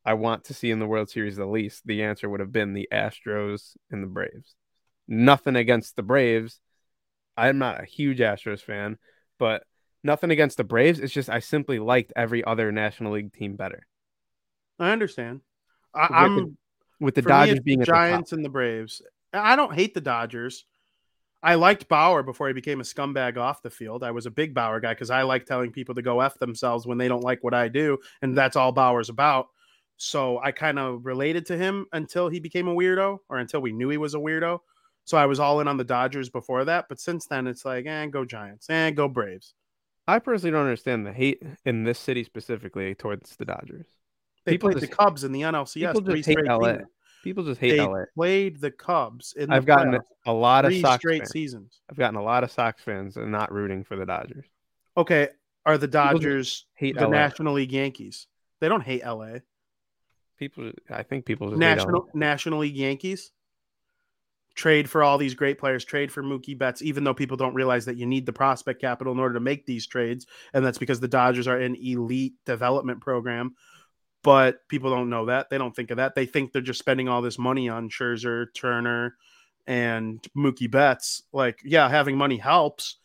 I want to see in the World Series the least, the answer would have been the Astros and the Braves. Nothing against the Braves. I'm not a huge Astros fan, but nothing against the Braves. It's just I simply liked every other National League team better. I understand. I, am with the, with the Dodgers being the Giants the and the Braves. I don't hate the Dodgers. I liked Bauer before he became a scumbag off the field. I was a big Bauer guy because I like telling people to go F themselves when they don't like what I do. And that's all Bauer's about. So I kind of related to him until he became a weirdo or until we knew he was a weirdo. So I was all in on the Dodgers before that. But since then, it's like, eh, go Giants and eh, go Braves. I personally don't understand the hate in this city specifically towards the Dodgers. They people played just, the Cubs in the NLCS. People just hate LA. People just hate they LA. Played the Cubs. In I've gotten a lot of Sox straight fans. seasons. I've gotten a lot of Sox fans and not rooting for the Dodgers. Okay, are the Dodgers hate the LA. National League Yankees? They don't hate LA. People, I think people National National League Yankees trade for all these great players, trade for Mookie Betts, even though people don't realize that you need the prospect capital in order to make these trades, and that's because the Dodgers are an elite development program but people don't know that. They don't think of that. They think they're just spending all this money on Scherzer, Turner, and Mookie Betts. Like, yeah, having money helps,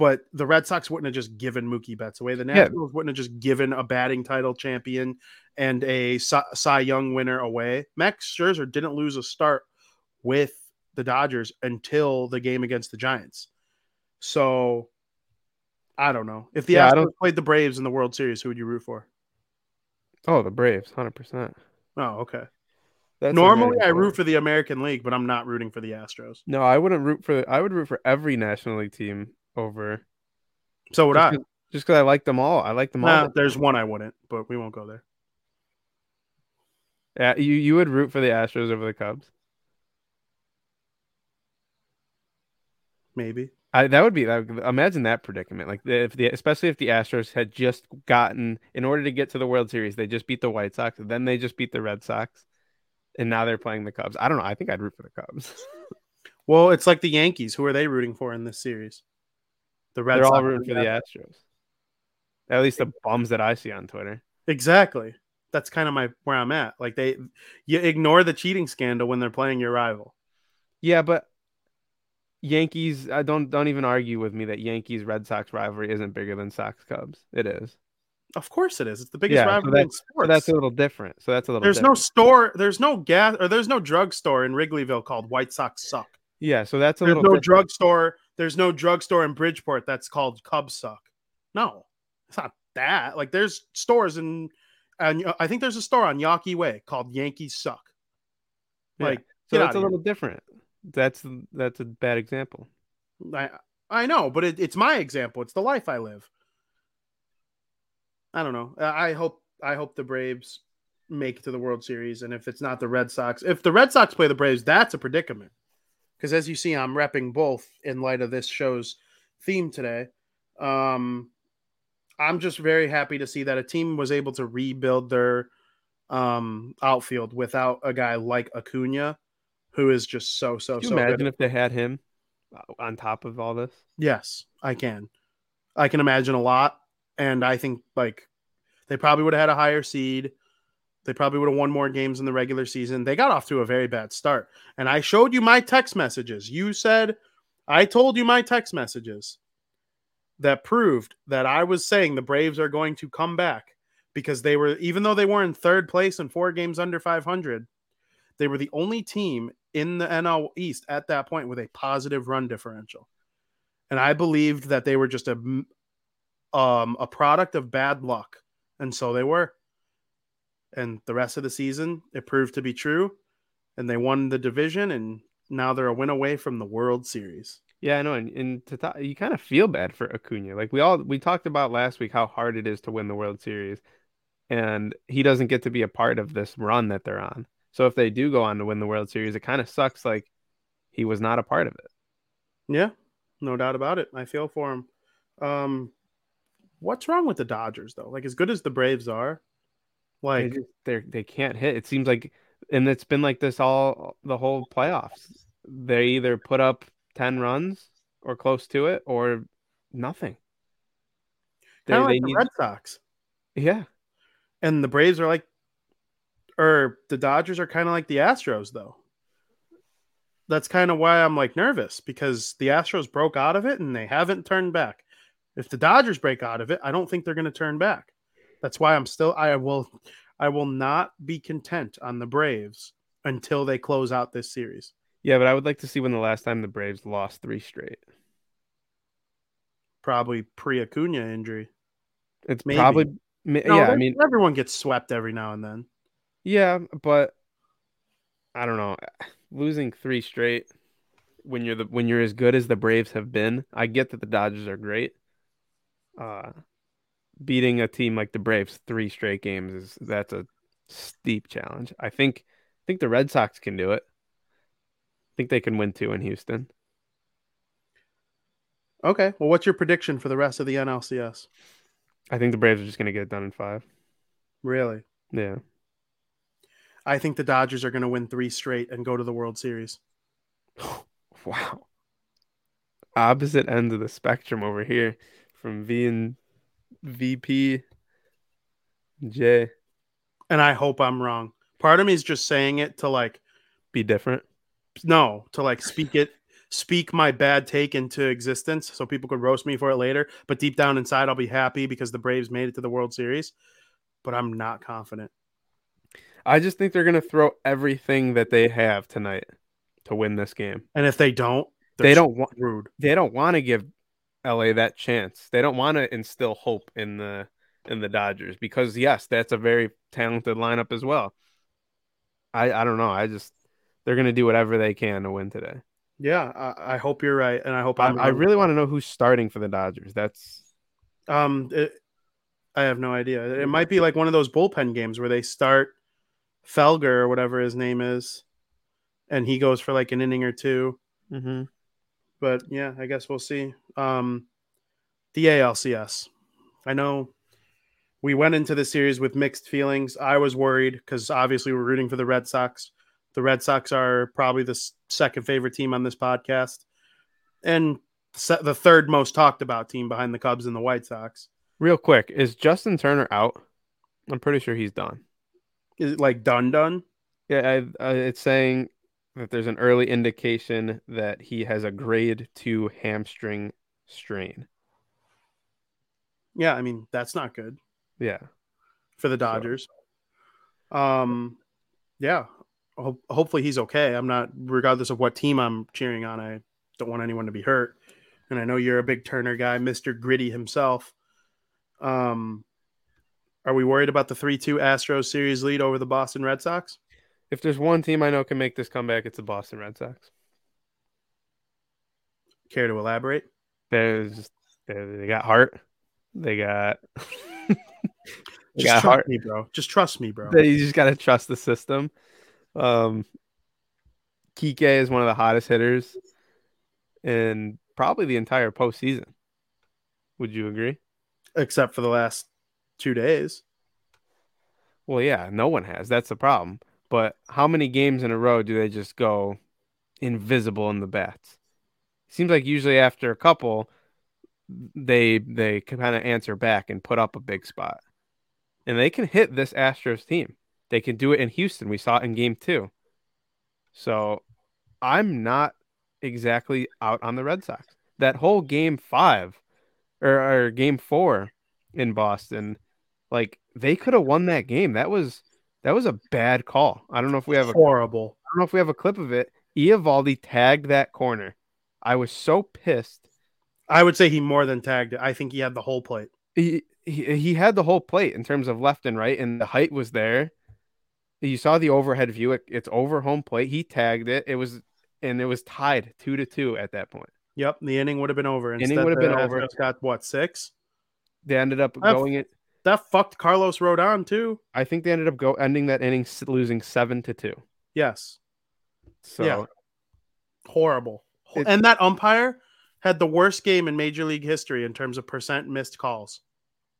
but the Red Sox wouldn't have just given Mookie Betts away. The Nationals yeah. wouldn't have just given a batting title champion and a Cy, Young winner away. Max Scherzer didn't lose a start with the Dodgers until the game against the Giants. So I don't know. If the yeah, Astros played the Braves in the World Series, who would you root for? Oh, the Braves, hundred percent. Oh, okay. That's Normally, I root for the American League, but I'm not rooting for the Astros. No, I wouldn't root for. I would root for every National League team over. So would just I. just because I like them all. I like them nah, all. There's one I wouldn't, but we won't go there. Yeah, you you would root for the Astros over the Cubs. Maybe. I, that would be like, imagine that predicament. Like if the especially if the Astros had just gotten in order to get to the World Series, they just beat the White Sox, then they just beat the Red Sox, and now they're playing the Cubs. I don't know. I think I'd root for the Cubs. well, it's like the Yankees. Who are they rooting for in this series? The Red. They're Sox all rooting for the Astros. At least the bums that I see on Twitter. Exactly. That's kind of my where I'm at. Like they, you ignore the cheating scandal when they're playing your rival. Yeah, but Yankees, I don't don't even argue with me that Yankees Red Sox rivalry isn't bigger than Sox Cubs. It is. Of course it is. It's the biggest yeah, rivalry so in sports. So that's a little different. So that's a little There's different. no store, there's no gas or there's no drugstore in Wrigleyville called White Sox Suck. Yeah, so that's a there's little no drugstore. There's no drugstore in Bridgeport that's called Cubs Suck. No, it's not that. Like there's stores in and uh, I think there's a store on Yawkey Way called Yankees Suck. Like yeah. so that's a little different. That's that's a bad example. I I know, but it, it's my example. It's the life I live. I don't know. I hope I hope the Braves make it to the World Series, and if it's not the Red Sox, if the Red Sox play the Braves, that's a predicament. Because as you see, I'm repping both in light of this show's theme today. Um, I'm just very happy to see that a team was able to rebuild their um, outfield without a guy like Acuna who is just so so so. Imagine good. if they had him on top of all this. Yes, I can. I can imagine a lot, and I think like they probably would have had a higher seed. They probably would have won more games in the regular season. They got off to a very bad start, and I showed you my text messages. You said I told you my text messages that proved that I was saying the Braves are going to come back because they were even though they were in third place and four games under 500 they were the only team in the NL East at that point with a positive run differential. And I believed that they were just a um a product of bad luck. And so they were. And the rest of the season it proved to be true and they won the division and now they're a win away from the World Series. Yeah, I know, and, and to talk, you kind of feel bad for Acuna. Like we all we talked about last week how hard it is to win the World Series, and he doesn't get to be a part of this run that they're on. So if they do go on to win the World Series, it kind of sucks like he was not a part of it. Yeah, no doubt about it. I feel for him. Um, what's wrong with the Dodgers though? Like as good as the Braves are, like they they they can't hit. It seems like, and it's been like this all the whole playoffs. They either put up ten runs or close to it, or nothing. Kind of like they the need... Red Sox. Yeah, and the Braves are like or the Dodgers are kind of like the Astros, though. That's kind of why I'm like nervous because the Astros broke out of it and they haven't turned back. If the Dodgers break out of it, I don't think they're going to turn back. That's why I'm still I will I will not be content on the Braves until they close out this series. Yeah, but I would like to see when the last time the Braves lost three straight. Probably pre Acuna injury. It's Maybe. probably No, yeah. I mean, everyone gets swept every now and then. yeah, but I don't know. Losing three straight when you're the when you're as good as the Braves have been, I get that the Dodgers are great. Uh, beating a team like the Braves three straight games is that's a steep challenge. I think I think the Red Sox can do it. I think they can win two in Houston. Okay. Well, what's your prediction for the rest of the NLCS? I think the Braves are just going to get it done in five. Really? Yeah. I think the Dodgers are going to win three straight and go to the World Series. Wow. Opposite end of the spectrum over here from V and VP J. And I hope I'm wrong. Part of me is just saying it to like, Be different. no, to like speak it, speak my bad take into existence so people could roast me for it later. But deep down inside, I'll be happy because the Braves made it to the World Series. But I'm not confident. I just think they're going to throw everything that they have tonight to win this game. And if they don't, They don't want rude. they don't want to give LA that chance. They don't want to instill hope in the in the Dodgers because yes, that's a very talented lineup as well. I I don't know. I just they're going to do whatever they can to win today. Yeah, I, I hope you're right, and I hope I, I'm. I really want to know who's starting for the Dodgers. That's Um, it, I have no idea. It might be like one of those bullpen games where they start Felger or whatever his name is, and he goes for like an inning or two. mm-hmm. But yeah, I guess we'll see. Um, the ALCS. I know we went into the series with mixed feelings. I was worried because obviously we're rooting for the Red Sox. The Red Sox are probably the second favorite team on this podcast, and the third most talked about team behind the Cubs and the White Sox. real quick. Is Justin Turner out? I'm pretty sure he's done. Is it like done done? Yeah, I, I, it's saying that there's an early indication that he has a grade two hamstring strain. Yeah, I mean that's not good Yeah, for the Dodgers. Um, yeah, Ho- hopefully he's okay. I'm not, regardless of what team I'm cheering on. I don't want anyone to be hurt, and I know you're a big Turner guy, Mister Gritty himself. Um, are we worried about the three-two Astros series lead over the Boston Red Sox? if there's one team I know can make this comeback, it's the Boston Red Sox. Care to elaborate? There's they, got heart. They got they Just got trust heart. me, bro. Just trust me, bro. You just gotta trust the system. Um, Kike is one of the hottest hitters in probably the entire postseason. Would you agree? Except for the last two days. Well, yeah, no one has. That's the problem. But how many games in a row do they just go invisible in the bats? Seems like usually after a couple, they they can kind of answer back and put up a big spot, and they can hit this Astros team. They can do it in Houston. We saw it in Game Two. So, I'm not exactly out on the Red Sox. That whole Game Five, or, or Game Four in Boston, like they could have won that game. That was that was a bad call. I don't know if we have a Horrible. I don't know if we have a clip of it. Eovaldi tagged that corner. I was so pissed. I would say he more than tagged it. I think he had the whole plate. He, he he had the whole plate in terms of left and right, and the height was there. You saw the overhead view. It, it's over home plate. He tagged it. It was and it was tied two to two at that point. Yep, the inning would have been over. Inning Instead, would have been over. Astros Got what six? They ended up I've- going it. That fucked Carlos Rodon too. I think they ended up go ending that inning losing seven to two. Yes, So Yeah. horrible. It- and that umpire had the worst game in Major League history in terms of percent missed calls.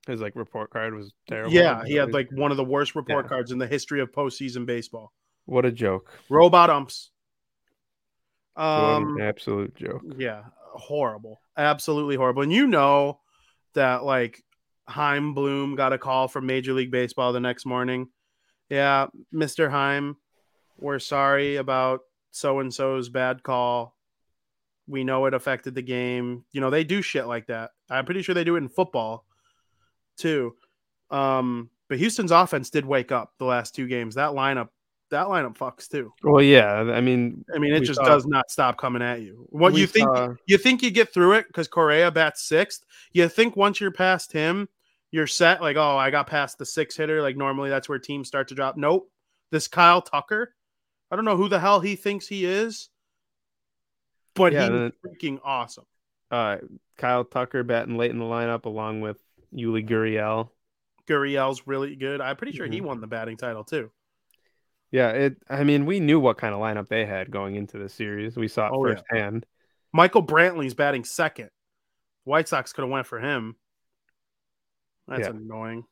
his like report card was terrible. Yeah, he had like one of the worst report Yeah. cards in the history of postseason baseball. what a joke. Robot umps. Um, absolute joke. Yeah, horrible. Absolutely horrible. And you know that like Chaim Bloom got a call from Major League Baseball the next morning. Yeah, Mr. Chaim, we're sorry about so and so's bad call. We know it affected the game. You know, they do shit like that. I'm pretty sure they do it in football too. Um, but Houston's offense did wake up the last two games. That lineup that lineup fucks too. Well, yeah. I mean, I mean, it just saw- does not stop coming at you. What you think? saw- You think you get through it because Correa bats sixth. You think once you're past him, you're set. Like, oh, I got past the six hitter. Like normally that's where teams start to drop. Nope. This Kyle Tucker, I don't know who the hell he thinks he is, but Yeah, he's the- freaking awesome. uh, Kyle Tucker batting late in the lineup along with Yuli Gurriel. Gurriel's really good. I'm pretty sure he Mhm. won the batting title too. Yeah, it. I mean, we knew what kind of lineup they had going into the series. We saw it Oh, yeah. firsthand. Michael Brantley's batting second. White Sox could have went for him. That's Yeah. annoying.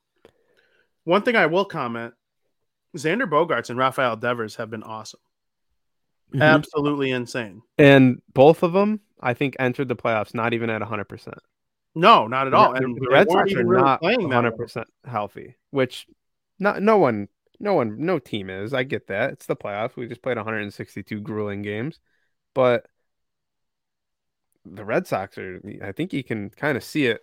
One thing I will comment: Xander Bogaerts and Rafael Devers have been awesome. Mhm. Absolutely insane. And both of them, I think, entered the playoffs not even at 100%. No, not at all. And the they Red Sox are really not playing 100% healthy, which not no one, no one, no team is. I get that. It's the playoffs. We just played 162 grueling games, but the Red Sox are. I think you can kind of see it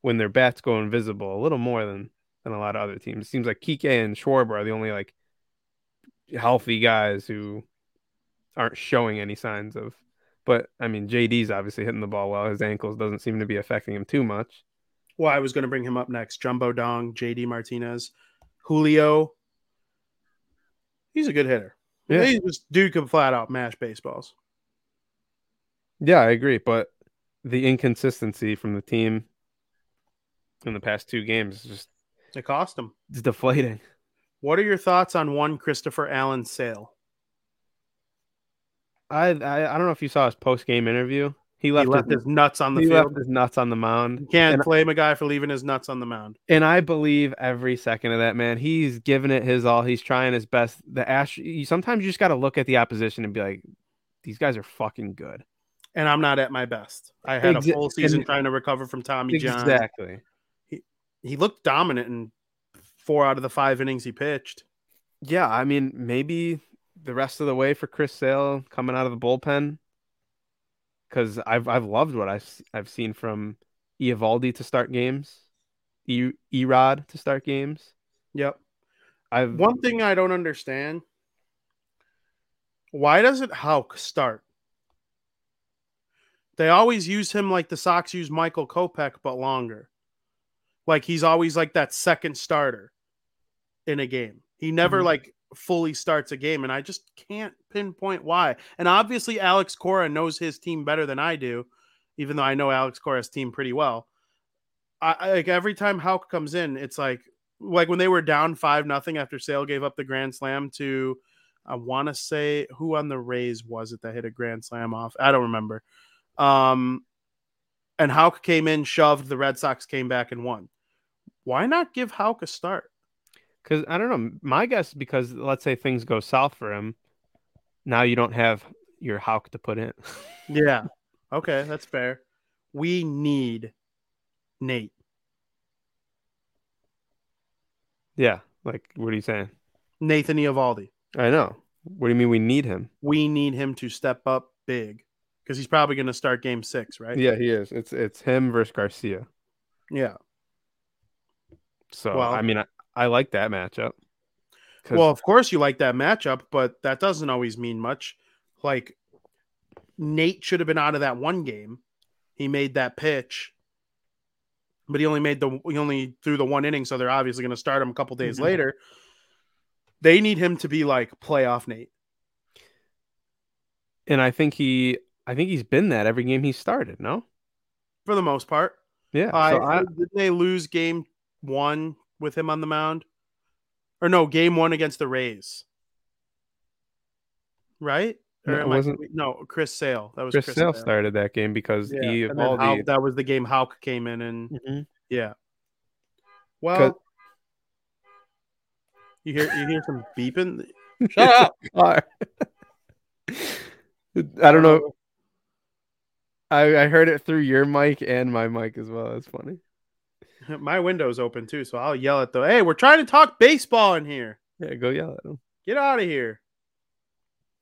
when their bats go invisible a little more than than a lot of other teams. It seems like Kike and Schwarber are the only like healthy guys who aren't showing any signs of. But I mean, JD's obviously hitting the ball well. His ankles doesn't seem to be affecting him too much. Well, I was going to bring him up next. Jumbo Dong, JD Martinez, Julio. He's a good hitter. Yeah. He just dude can flat out mash baseballs. Yeah, I agree, but the inconsistency from the team in the past two games is just It cost him. it's deflating. What are your thoughts on one Christopher Allen sale? I, I I don't know if you saw his post game interview. He He left, left his, his nuts on the he field. left his nuts on the mound. You can't and, blame a guy for leaving his nuts on the mound. and I believe every second of that man. He's giving it his all. He's trying his best. The Ash. You, sometimes you just got to look at the opposition and be like, these guys are fucking good. And I'm not at my best. I had a full season and- trying to recover from Tommy John. Exactly. He He looked dominant in four out of the five innings he pitched. Yeah, I mean, maybe the rest of the way for Chris Sale coming out of the bullpen, because I've I've loved what I've I've seen from Eovaldi to start games, E Erod to start games. Yep. I've One thing I don't understand why doesn't Houck start? They always use him like the Sox use Michael Kopech, but longer. Like he's always like that second starter in a game. He never Mhm. like fully starts a game, and I just can't pinpoint why. And obviously, Alex Cora knows his team better than I do, even though I know Alex Cora's team pretty well. I, like every time Houck comes in, it's like like when they were down five nothing after Sale gave up the grand slam to I want to say who on the Rays was it that hit a grand slam off? I don't remember. Um, and Houck came in, shoved. The Red Sox came back and won. Why not give Houck a start? Because I don't know. My guess is because let's say things go south for him, now you don't have your Houck to put in. Yeah. Okay, that's fair. We need Nate. yeah, like what are you saying? Nathan Eovaldi. I know. What do you mean we need him? We need him to step up big because he's probably going to start game six, right? Yeah, he is. It's it's him versus Garcia. Yeah. So Well- I mean, I, I like that matchup. Well, of course you like that matchup, but that doesn't always mean much. Like Nate should have been out of that one game. He made that pitch, but he only made the he only threw the one inning, so they're obviously going to start him a couple days Mhm. later. They need him to be like playoff Nate. and I think he, I think he's been that every game he started. No, for the most part. yeah. I, so I, did they lose game one with him on the mound? Or no, game one against the Rays. Right? Or No, it am I- wasn't- no, Chris Sale. That was Chris, Chris, Sale Sale. started that game because Yeah, he and then Houck- that was the game Houck came in and Mhm. yeah. Well, you hear you hear some beeping. Shut up. I don't know. I, I heard it through your mic and my mic as well. That's funny. My window's open too, so I'll yell at the. Hey, we're trying to talk baseball in here. Yeah, go yell at him. Get out of here.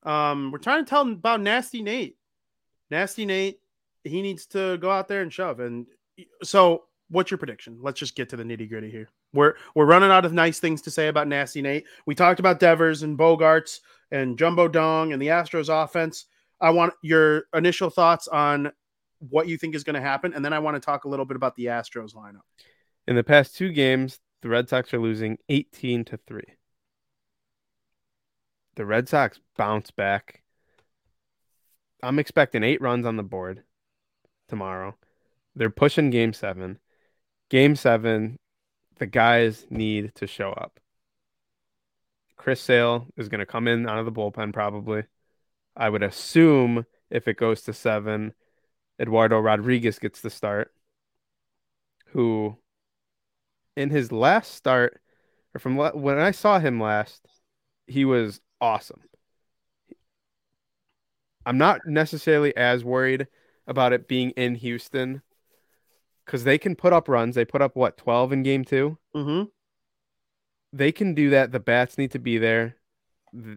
Um, we're trying to tell him about Nasty Nate. Nasty Nate, he needs to go out there and shove. And so, what's your prediction? Let's just get to the nitty gritty here. We're we're running out of nice things to say about Nasty Nate. We talked about Devers and Bogaerts and Jumbo Dong and the Astros offense. I want your initial thoughts on what you think is going to happen, and then I want to talk a little bit about the Astros lineup. In the past two games, the Red Sox are losing 18 to 3. The Red Sox bounce back. I'm expecting eight runs on the board tomorrow. They're pushing game seven. Game seven, the guys need to show up. Chris Sale is going to come in out of the bullpen probably. I would assume if it goes to seven, Eduardo Rodriguez gets the start, who in his last start, or from when I saw him last, he was awesome. I'm not necessarily as worried about it being in Houston because they can put up runs. They put up what 12 in game 2 Mm-hmm. They can do that. The bats need to be there.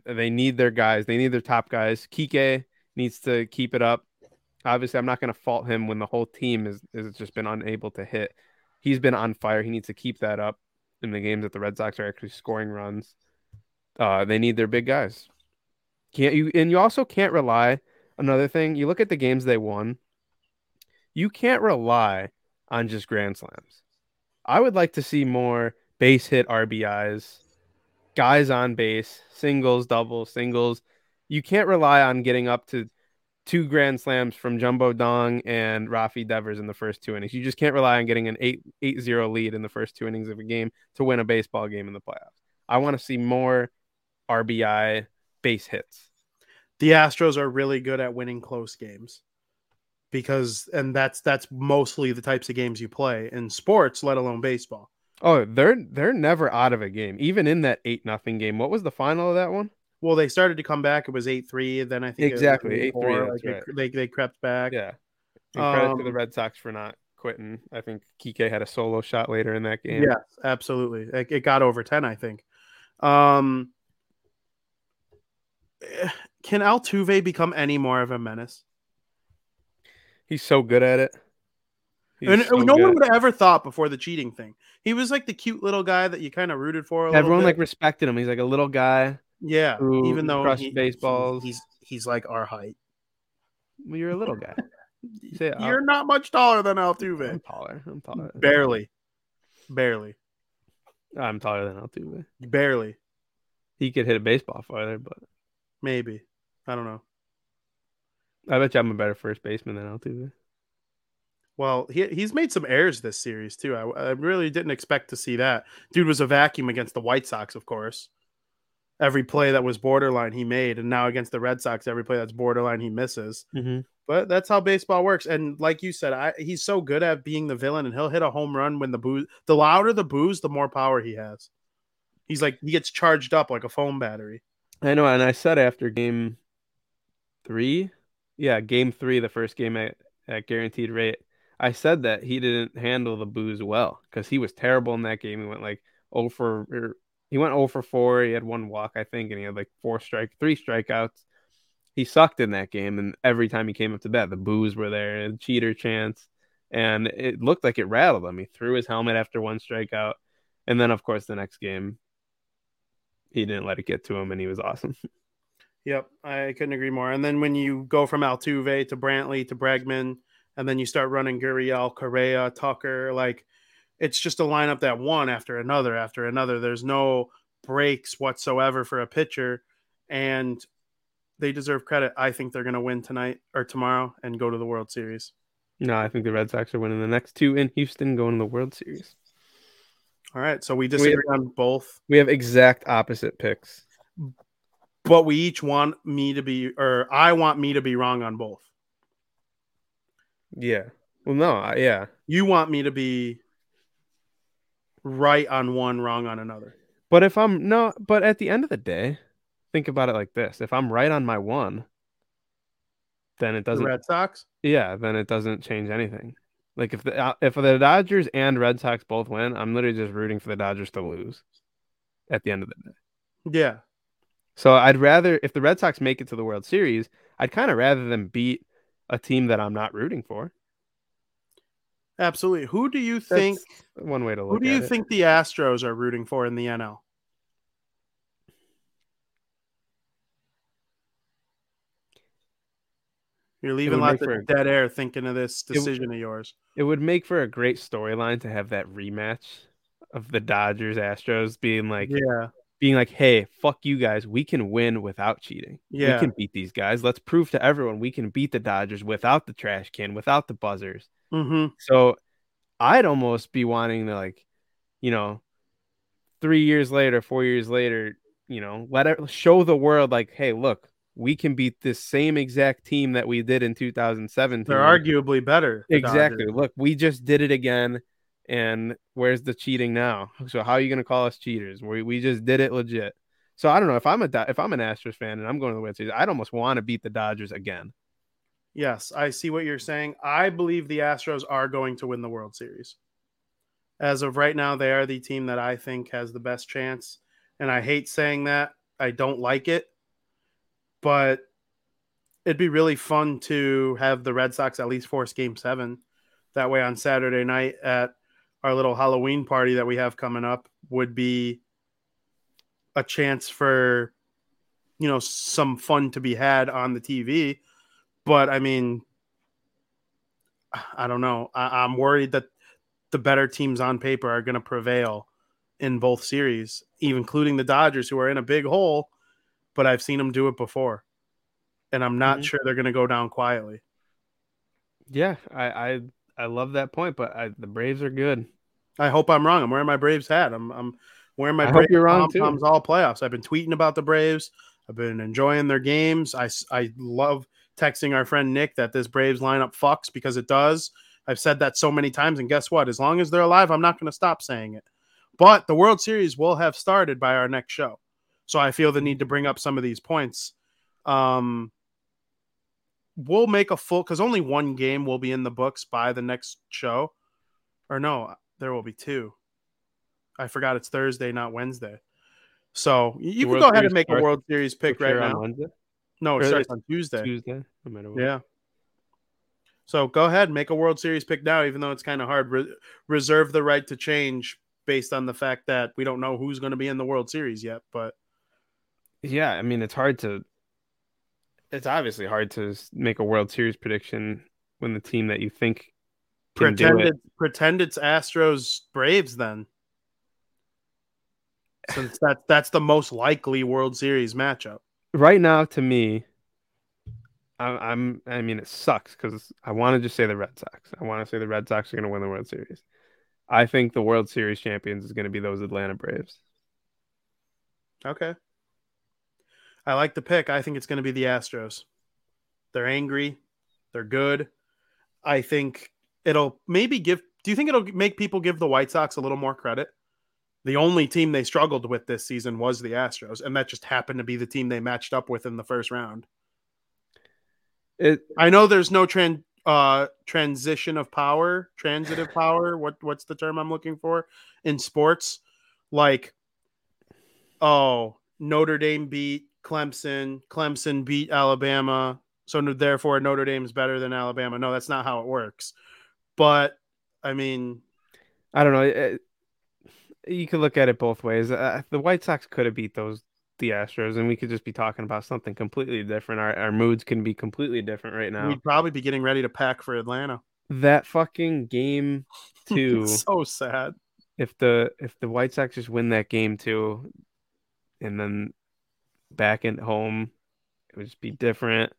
They need their guys. They need their top guys. Kike needs to keep it up. Obviously, I'm not going to fault him when the whole team is has just been unable to hit. He's been on fire. He needs to keep that up in the games that the Red Sox are actually scoring runs. Uh, they need their big guys. Can't you? And you also can't rely. Another thing, you look at the games they won. You can't rely on just grand slams. I would like to see more base hit RBIs, guys on base, singles, doubles, singles. You can't rely on getting up to two grand slams from Jumbo Dong and Rafi Devers in the first two innings. You just can't rely on getting an 8 8 0 lead in the first two innings of a game to win a baseball game in the playoffs. I want to see more RBI base hits. The Astros are really good at winning close games because and that's that's mostly the types of games you play in sports, let alone baseball. Oh, they're they're never out of a game. Even in that eight nothing game. What was the final of that one? Well, they started to come back. It was eight three. Then I think exactly eight three. Like right. they, they crept back. Yeah. And credit um, to the Red Sox for not quitting. I think Kike had a solo shot later in that game. Yes, absolutely. It, it got over ten. I think. Um, can Altuve become any more of a menace? He's so good at it. He's and so no good. one would have ever thought before the cheating thing. He was like the cute little guy that you kind of rooted for. Everyone like respected him. He's like a little guy. Yeah, even though crushed he, baseballs, he's he's like our height. Well, you're a little guy. Say, uh, you're not much taller than Altuve. I'm taller. I'm taller. Barely, barely. I'm taller than Altuve. Barely. He could hit a baseball farther, but maybe. I don't know. I bet you I'm a better first baseman than Altuve. Well, he he's made some errors this series too. I, I really didn't expect to see that. Dude was a vacuum against the White Sox, of course. Every play that was borderline he made, and now against the Red Sox, every play that's borderline he misses. Mm-hmm. But that's how baseball works. And like you said, I, he's so good at being the villain, and he'll hit a home run when the boo. The louder the booze, the more power he has. He's like he gets charged up like a phone battery. I know, and I said after game three, yeah, game three, the first game at, at guaranteed rate, I said that he didn't handle the booze well because he was terrible in that game. He went like oh for he went 0 for 4. He had one walk, I think, and he had like four strike, three strikeouts. He sucked in that game, and every time he came up to bat, the boos were there, and cheater chance, and it looked like it rattled him. He threw his helmet after one strikeout, and then of course the next game, he didn't let it get to him, and he was awesome. Yep, I couldn't agree more. And then when you go from Altuve to Brantley to Bregman, and then you start running Gurriel, Correa, Tucker, like it's just a lineup that one after another after another. There's no breaks whatsoever for a pitcher, and they deserve credit. I think they're going to win tonight or tomorrow and go to the World Series. No, I think the Red Sox are winning the next two in Houston, going to the World Series. All right, so we disagree we have, on both. We have exact opposite picks but we each want me to be, or I want me to be wrong on both. Yeah. Well, no, yeah. You want me to be right on one, wrong on another. But if I'm no, but at the end of the day, think about it like this: if I'm right on my one, then it doesn't. The Red Sox. Yeah, then it doesn't change anything. Like if the uh, if the Dodgers and Red Sox both win, I'm literally just rooting for the Dodgers to lose. At the end of the day. Yeah. So I'd rather if the Red Sox make it to the World Series, I'd kind of rather them beat a team that I'm not rooting for. Absolutely. Who do you think? That's one way to look. Who do you it. think the Astros are rooting for in the NL? You're leaving lots of a- dead air thinking of this It- decision of yours. It would make for a great storyline to have that rematch of the Dodgers Astros being like Yeah. being like, "Hey, fuck you guys. We can win without cheating. Yeah. We can beat these guys. Let's prove to everyone we can beat the Dodgers without the trash can, without the buzzers." Mm-hmm. So I'd almost be wanting to like, you know, three years later, four years later, you know, let it show the world like, hey, look, we can beat this same exact team that we did in 2017. They're arguably better. the exactly. Dodgers. Look, we just did it again. And where's the cheating now? So how are you going to call us cheaters? We we just did it legit. So I don't know if I'm a if I'm an Astros fan and I'm going to the World Series, I'd almost want to beat the Dodgers again. Yes, I see what you're saying. I believe the Astros are going to win the World Series. As of right now, they are the team that I think has the best chance. And I hate saying that. I don't like it. But it'd be really fun to have the Red Sox at least force game seven. That way on Saturday night at our little Halloween party that we have coming up would be a chance for you know some fun to be had on the TV. But I mean, I don't know. I, I'm worried that the better teams on paper are going to prevail in both series, even including the Dodgers, who are in a big hole. But I've seen them do it before, and I'm not Mhm. sure they're going to go down quietly. Yeah, I I, I love that point, but I, the Braves are good. I hope I'm wrong. I'm wearing my Braves hat. I'm I'm wearing my I hope Braves you're wrong, too. all playoffs. I've been tweeting about the Braves. I've been enjoying their games. I I love texting our friend Nick that this Braves lineup fucks because it does. I've said that so many times, and guess what? As long as they're alive, I'm not going to stop saying it. But the World Series will have started by our next show, so I feel the need to bring up some of these points. Um, we'll make a full because only one game will be in the books by the next show, or no, there will be two. I forgot it's Thursday, not Wednesday. So you can go ahead Series and make a World Series pick right now. Wednesday, No, it Or starts on Tuesday. Tuesday. no matter what. Yeah. So go ahead, make a World Series pick now, even though it's kind of hard. Re- reserve the right to change based on the fact that we don't know who's going to be in the World Series yet. But Yeah, I mean it's hard to. It's obviously hard to make a World Series prediction when the team that you think pretend it, pretend it's Astros Braves then, since that that's the most likely World Series matchup. Right now to me I'm, I'm mean it sucks because i want to just say the red sox i want to say the red sox are going to win the world series i think the world series champions is going to be those atlanta braves Okay. I like the pick. I think it's going to be the Astros. They're angry. They're good. I think it'll maybe give. Do you think it'll make people give the White Sox a little more credit? The only team they struggled with this season was the Astros, and that just happened to be the team they matched up with in the first round. it I know there's no tran- uh, transition of power, transitive power. What what's the term I'm looking for in sports? Like, oh, Notre Dame beat Clemson, Clemson beat Alabama, so therefore Notre Dame's better than Alabama. No, that's not how it works. But I mean, i don't know it, you could look at it both ways uh, the white sox could have beat those the astros and we could just be talking about something completely different our, our moods can be completely different right now we'd probably be getting ready to pack for Atlanta. that fucking game two so sad. if the if the White Sox just win that game too, and then back at home, it would just be different.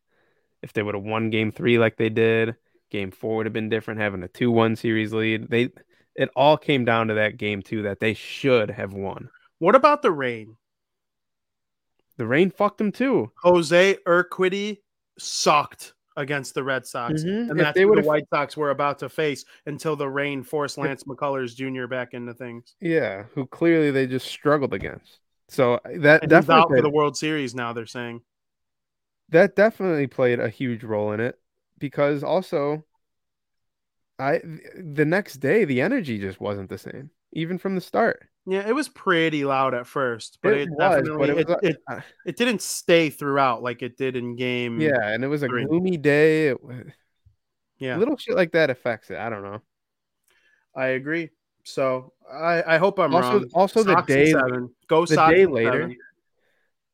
If they would have won game three like they did, game four would have been different, having a two one series lead. They it all came down to that game too that they should have won. What about the rain? The rain fucked them too. Jose Urquidy sucked against the Red Sox. Mhm. And If that's they what the White Sox were about to face until the rain forced Lance McCullers Jr. back into things. Yeah, who clearly they just struggled against. So that And definitely out for the World Series now, they're saying. that definitely played a huge role in it because also I the next day the energy just wasn't the same even from the start. Yeah, it was pretty loud at first, but it, It was, definitely but it was, it, uh, it didn't stay throughout like it did in game. Yeah, and it was a three. gloomy day. Yeah. Little shit like that affects it. I don't know. I agree. So I, I hope I'm Also- wrong. also the Sox in day- seven. go the Sox day later, seven.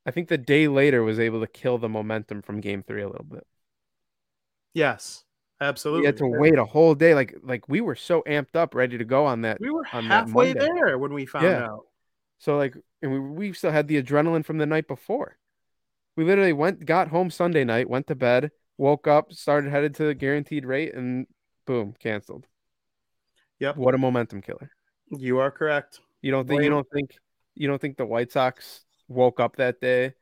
I think the day later was able to kill the momentum from game three a little bit. Yes, absolutely. We had to wait a whole day. Like like we were so amped up, ready to go on that. We were halfway there when we found Yeah. out. So like, and we we still had the adrenaline from the night before. We literally went, got home Sunday night, went to bed, woke up, started headed to the guaranteed rate, and boom, canceled. Yep. What a momentum killer. You are correct. You don't think you don't think you don't think the White Sox woke up that day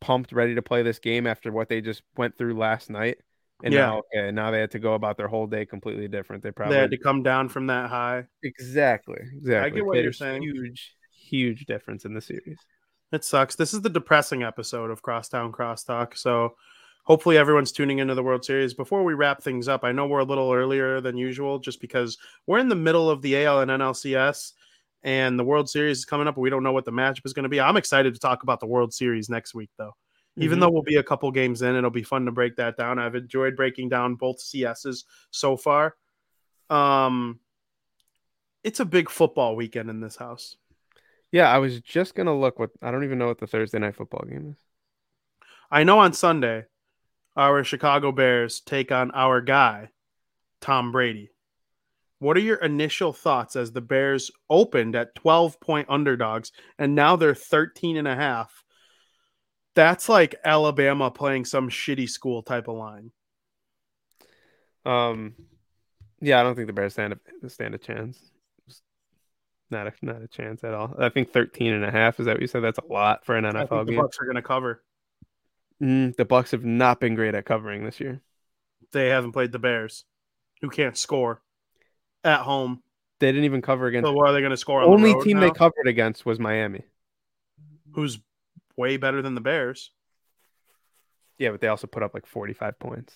pumped ready to play this game after what they just went through last night? And Yeah. now okay, now they had to go about their whole day completely different. They probably They had to come down from that high. exactly exactly. I get what you're saying. Huge huge difference in the series. It sucks. This is the depressing episode of Crosstown Crosstalk. So hopefully everyone's tuning into the World Series. Before we wrap things up, I know we're a little earlier than usual just because we're in the middle of the AL and NLCS and the World Series is coming up. We don't know what the matchup is going to be. I'm excited to talk about the World Series next week though. Even Mhm. though we'll be a couple games in, it'll be fun to break that down. I've enjoyed breaking down both CSs so far. Um it's a big football weekend in this house. Yeah, I was just gonna look what I don't even know what the Thursday night football game is. I know on Sunday, our Chicago Bears take on our guy, Tom Brady. What are your initial thoughts as the Bears opened at 12 point underdogs and now they're 13 and a half? That's like Alabama playing some shitty school type of line. Um, yeah, I don't think the Bears stand a stand a chance. Not a not a chance at all. I think 13 and a half is that what you said? That's a lot for an NFL think the game. Bucks are going to cover. Mm, the Bucks have not been great at covering this year. They haven't played the Bears, who can't score at home. They didn't even cover against. So what are they going to score the on only the team now? they covered against was Miami. Who's way better than the Bears? Yeah, but they also put up like 45 points.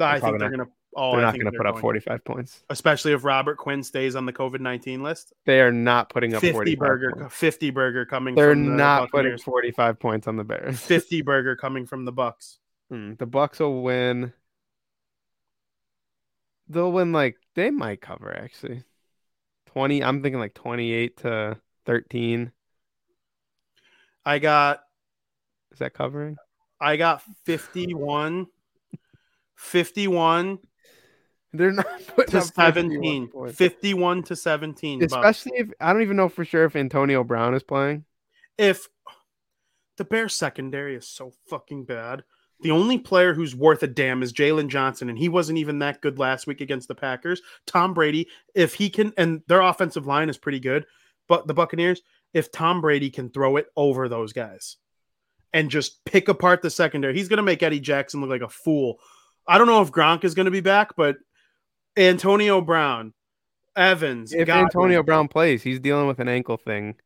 I think they're not- going to. Oh, they're I not going to put up 45 points. especially if Robert Quinn stays on the COVID nineteen list. They are not putting up 50 45 burger, points. 50 burger coming. They're from the not putting 45 points on the Bears. 50 burger coming from the Bucks. Hmm, the Bucks will win. They'll win like they might cover actually. 20, I'm thinking like 28 to 13. I got Is that covering? I got 51 51 They're not putting to up 51 17. 51 to 17. Bucks. Especially if I don't even know for sure if Antonio Brown is playing. if the Bears secondary is so fucking bad. The only player who's worth a damn is Jaylon Johnson, and he wasn't even that good last week against the Packers. Tom Brady, if he can, and their offensive line is pretty good, but the Buccaneers, if Tom Brady can throw it over those guys and just pick apart the secondary, he's going to make Eddie Jackson look like a fool. I don't know if Gronk is going to be back, but Antonio Brown, Evans, If Godwin, Antonio Brown plays, he's dealing with an ankle thing.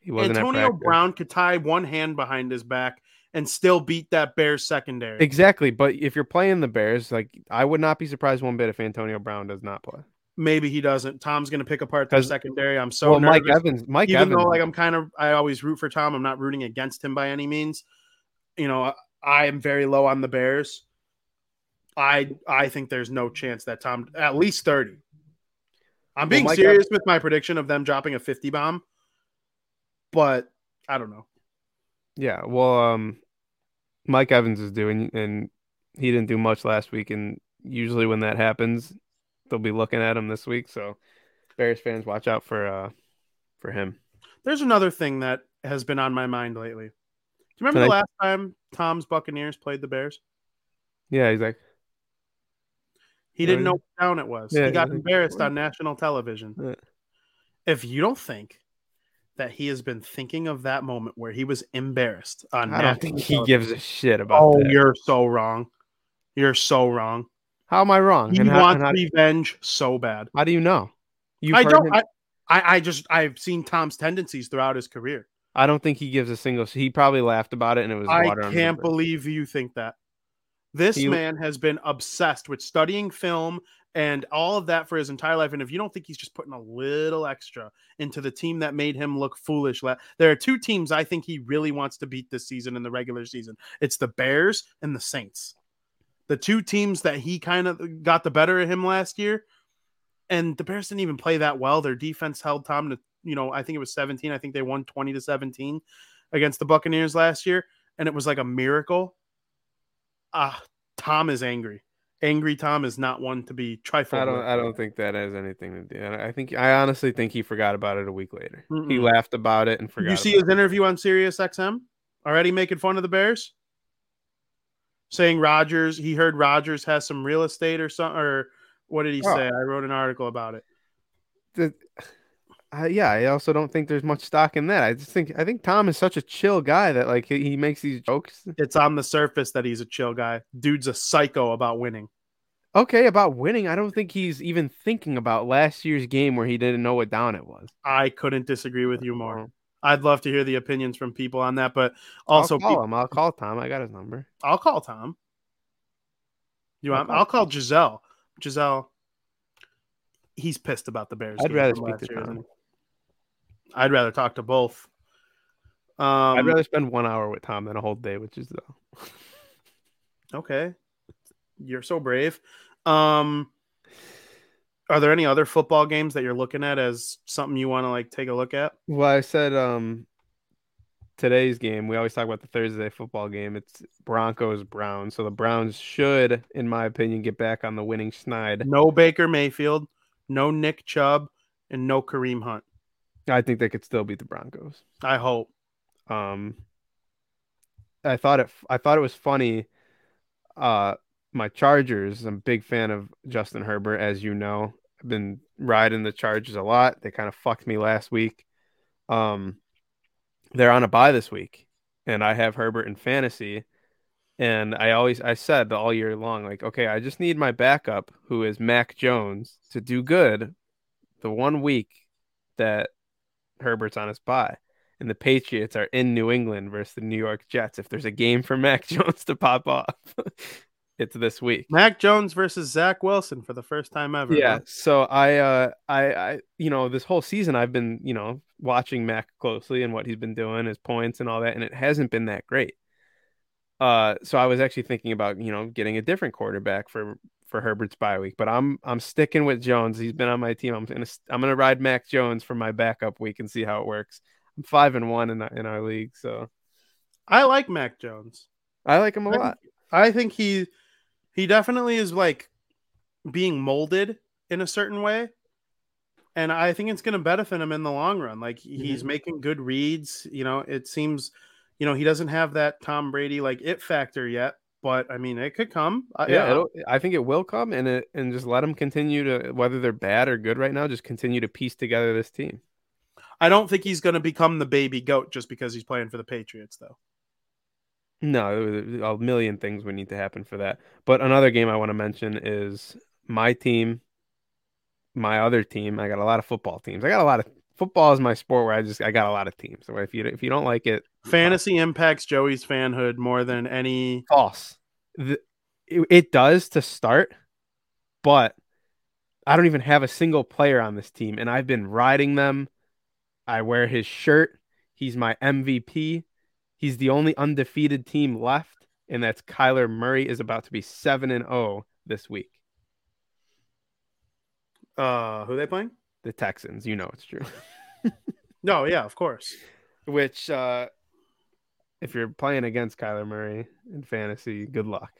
He wasn't Antonio. Brown could tie one hand behind his back and still beat that Bears secondary. Exactly, but if you're playing the Bears, like I would not be surprised one bit if Antonio Brown does not play. Maybe he doesn't. Tom's going to pick apart the secondary. I'm so well, nervous. Mike Evans, Mike Even Evans, though like I'm kind of, I always root for Tom. I'm not rooting against him by any means. You know, I am very low on the Bears. I I think there's no chance that Tom at least 30. I'm being Mike serious with my prediction of them dropping a 50 bomb, but I don't know. yeah. Well, um, Mike Evans is doing, and he didn't do much last week. And usually when that happens, they'll be looking at him this week. So, Bears fans, watch out for uh for him. There's another thing that has been on my mind lately. Do you remember the Tonight- last time Tom's Buccaneers played the Bears? Yeah, he's like, He didn't know what town it was. Yeah, he got embarrassed on national television. Yeah. If you don't think that he has been thinking of that moment where he was embarrassed on I don't think he television- gives a shit about Oh, that. you're so wrong. You're so wrong. How am I wrong? He And how, wants and how, revenge so bad. how do you know? You've I don't. I, I, just I've seen Tom's tendencies throughout his career. I don't think he gives a single. He probably laughed about it, and it was I water. under the can't believe you think that. This He- man has been obsessed with studying film and all of that for his entire life. And if you don't think he's just putting a little extra into the team that made him look foolish, there are two teams I think he really wants to beat this season in the regular season. It's the Bears and the Saints. The two teams that he kind of got the better of him last year. and the Bears didn't even play that well. Their defense held Tom to, you know, I think it was 17. I think they won 20 to 17 against the Buccaneers last year, and it was like a miracle. Ah, Tom is angry. Angry Tom is not one to be trifled. I don't. with. I don't think that has anything to do. I think. I honestly think he forgot about it a week later. He Mm-mm. laughed about it and Did forgot. you see his interview on Sirius XM? Already making fun of the Bears, saying Rodgers. He heard Rodgers has some real estate or something. Or what did he Oh. say? I wrote an article about it. the, uh, yeah, I also don't think there's much stock in that. I just think I think Tom is such a chill guy that like he, he makes these jokes. It's on the surface that he's a chill guy. Dude's a psycho about winning. Okay, about winning, I don't think he's even thinking about last year's game where he didn't know what down it was. I couldn't disagree with you more. I'd love to hear the opinions from people on that, but also, I'll call him. I'll call Tom. I got his number. I'll call Tom. You I'll want? call I'll call Gisele. Gisele. He's pissed about the Bears. I'd game rather speak to year, Tom. I'd rather talk to both. Um, I'd rather spend one hour with Tom than a whole day with Gisele. Okay. You're so brave. Um are there any other football games that you're looking at as something you want to like take a look at? Well, I said um today's game. We always talk about the Thursday football game. It's Broncos Browns. So the Browns should, in my opinion, get back on the winning schneid. No Baker Mayfield, no Nick Chubb, and no Kareem Hunt. I think they could still beat the Broncos. I hope. Um, I thought it. I thought it was funny. Uh, my Chargers. I'm a big fan of Justin Herbert, as you know. I've been riding the Chargers a lot. They kind of fucked me last week. Um, they're on a bye this week, and I have Herbert in fantasy. And I always I said all year long, like, okay, I just need my backup, who is Mac Jones, to do good the one week that Herbert's on his bye and the Patriots are in New England versus the New York Jets. If there's a game for Mac Jones to pop off, it's this week. Mac Jones versus Zach Wilson for the first time ever. Yeah. huh? So I, uh, I, I, you know, this whole season I've been, you know, watching Mac closely and what he's been doing, his points and all that, and it hasn't been that great. Uh, so I was actually thinking about, you know, getting a different quarterback for for Herbert's bye week, but I'm I'm sticking with Jones. He's been on my team. I'm gonna I'm gonna ride Mac Jones for my backup week and see how it works. I'm five and one in in our league, so I like Mac Jones. I like him a I lot. think, I think he he definitely is like being molded in a certain way. And I think it's going to benefit him in the long run. Like he's making good reads. You know, it seems, you know, he doesn't have that Tom Brady like it factor yet, but I mean, it could come. Uh, Yeah, it'll, I think it will come, and it and just let them continue to whether they're bad or good right now. Just continue to piece together this team. I don't think he's going to become the baby goat just because he's playing for the Patriots, though. No, a million things would need to happen for that. But another game I want to mention is my team, my other team. I got a lot of football teams. I got a lot of football is my sport where I just I got a lot of teams. So if you if you don't like it, Fantasy impacts Joey's fanhood more than any. false. The, it, it does to start, but I don't even have a single player on this team, and I've been riding them. I wear his shirt. He's my MVP. He's the only undefeated team left, and that's Kyler Murray is about to be seven and zero this week. Uh, who they playing? The Texans, you know it's true. No, yeah, of course. Which, uh, if you're playing against Kyler Murray in fantasy, good luck.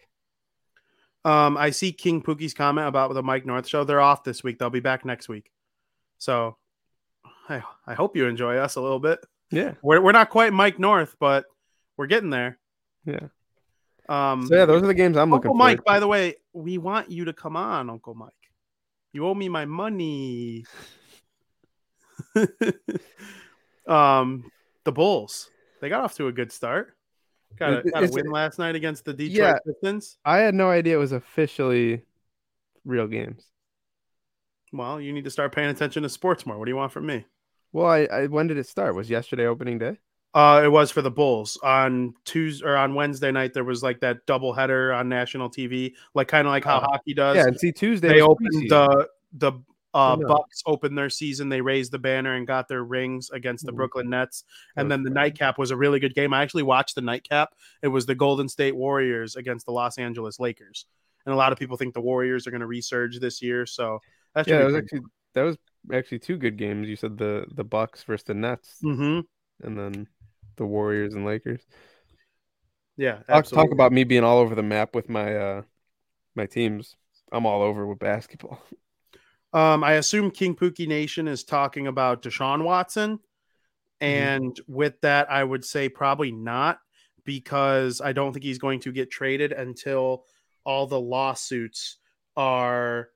Um, I see King Pookie's comment about the Mike North show. They're off this week. They'll be back next week. So I, I hope you enjoy us a little bit. Yeah, We're, we're not quite Mike North, but we're getting there. yeah. Um, So yeah, those are the games I'm looking Uncle for. Mike, by the way, we want you to come on, Uncle Mike. You owe me my money. um, the Bulls. They got off to a good start. Got a, got a it's- win last night against the Detroit Yeah. Pistons. I had no idea it was officially real games. Well, you need to start paying attention to sports more. What do you want from me? Well, I, I when did it start? Was yesterday opening day? Uh, it was for the Bulls on Tuesday or on Wednesday night. There was like that double header on national TV, like kind of like how Oh. hockey does. Yeah, and see Tuesday they opened the the uh. Bucks opened their season. They raised the banner and got their rings against the Mhm. Brooklyn Nets. And then the nightcap was a really good game. I actually watched the nightcap. It was the Golden State Warriors against the Los Angeles Lakers. And a lot of people think the Warriors are going to resurge this year. So that's Yeah, that was actually that was actually two good games. You said the the Bucks versus the Nets, hmm and then the Warriors and Lakers. Yeah, Talk, talk about me being all over the map with my uh my teams. I'm all over with basketball. Um, I assume King Pookie Nation is talking about Deshaun Watson. Mm-hmm. And with that, I would say probably not because I don't think he's going to get traded until all the lawsuits are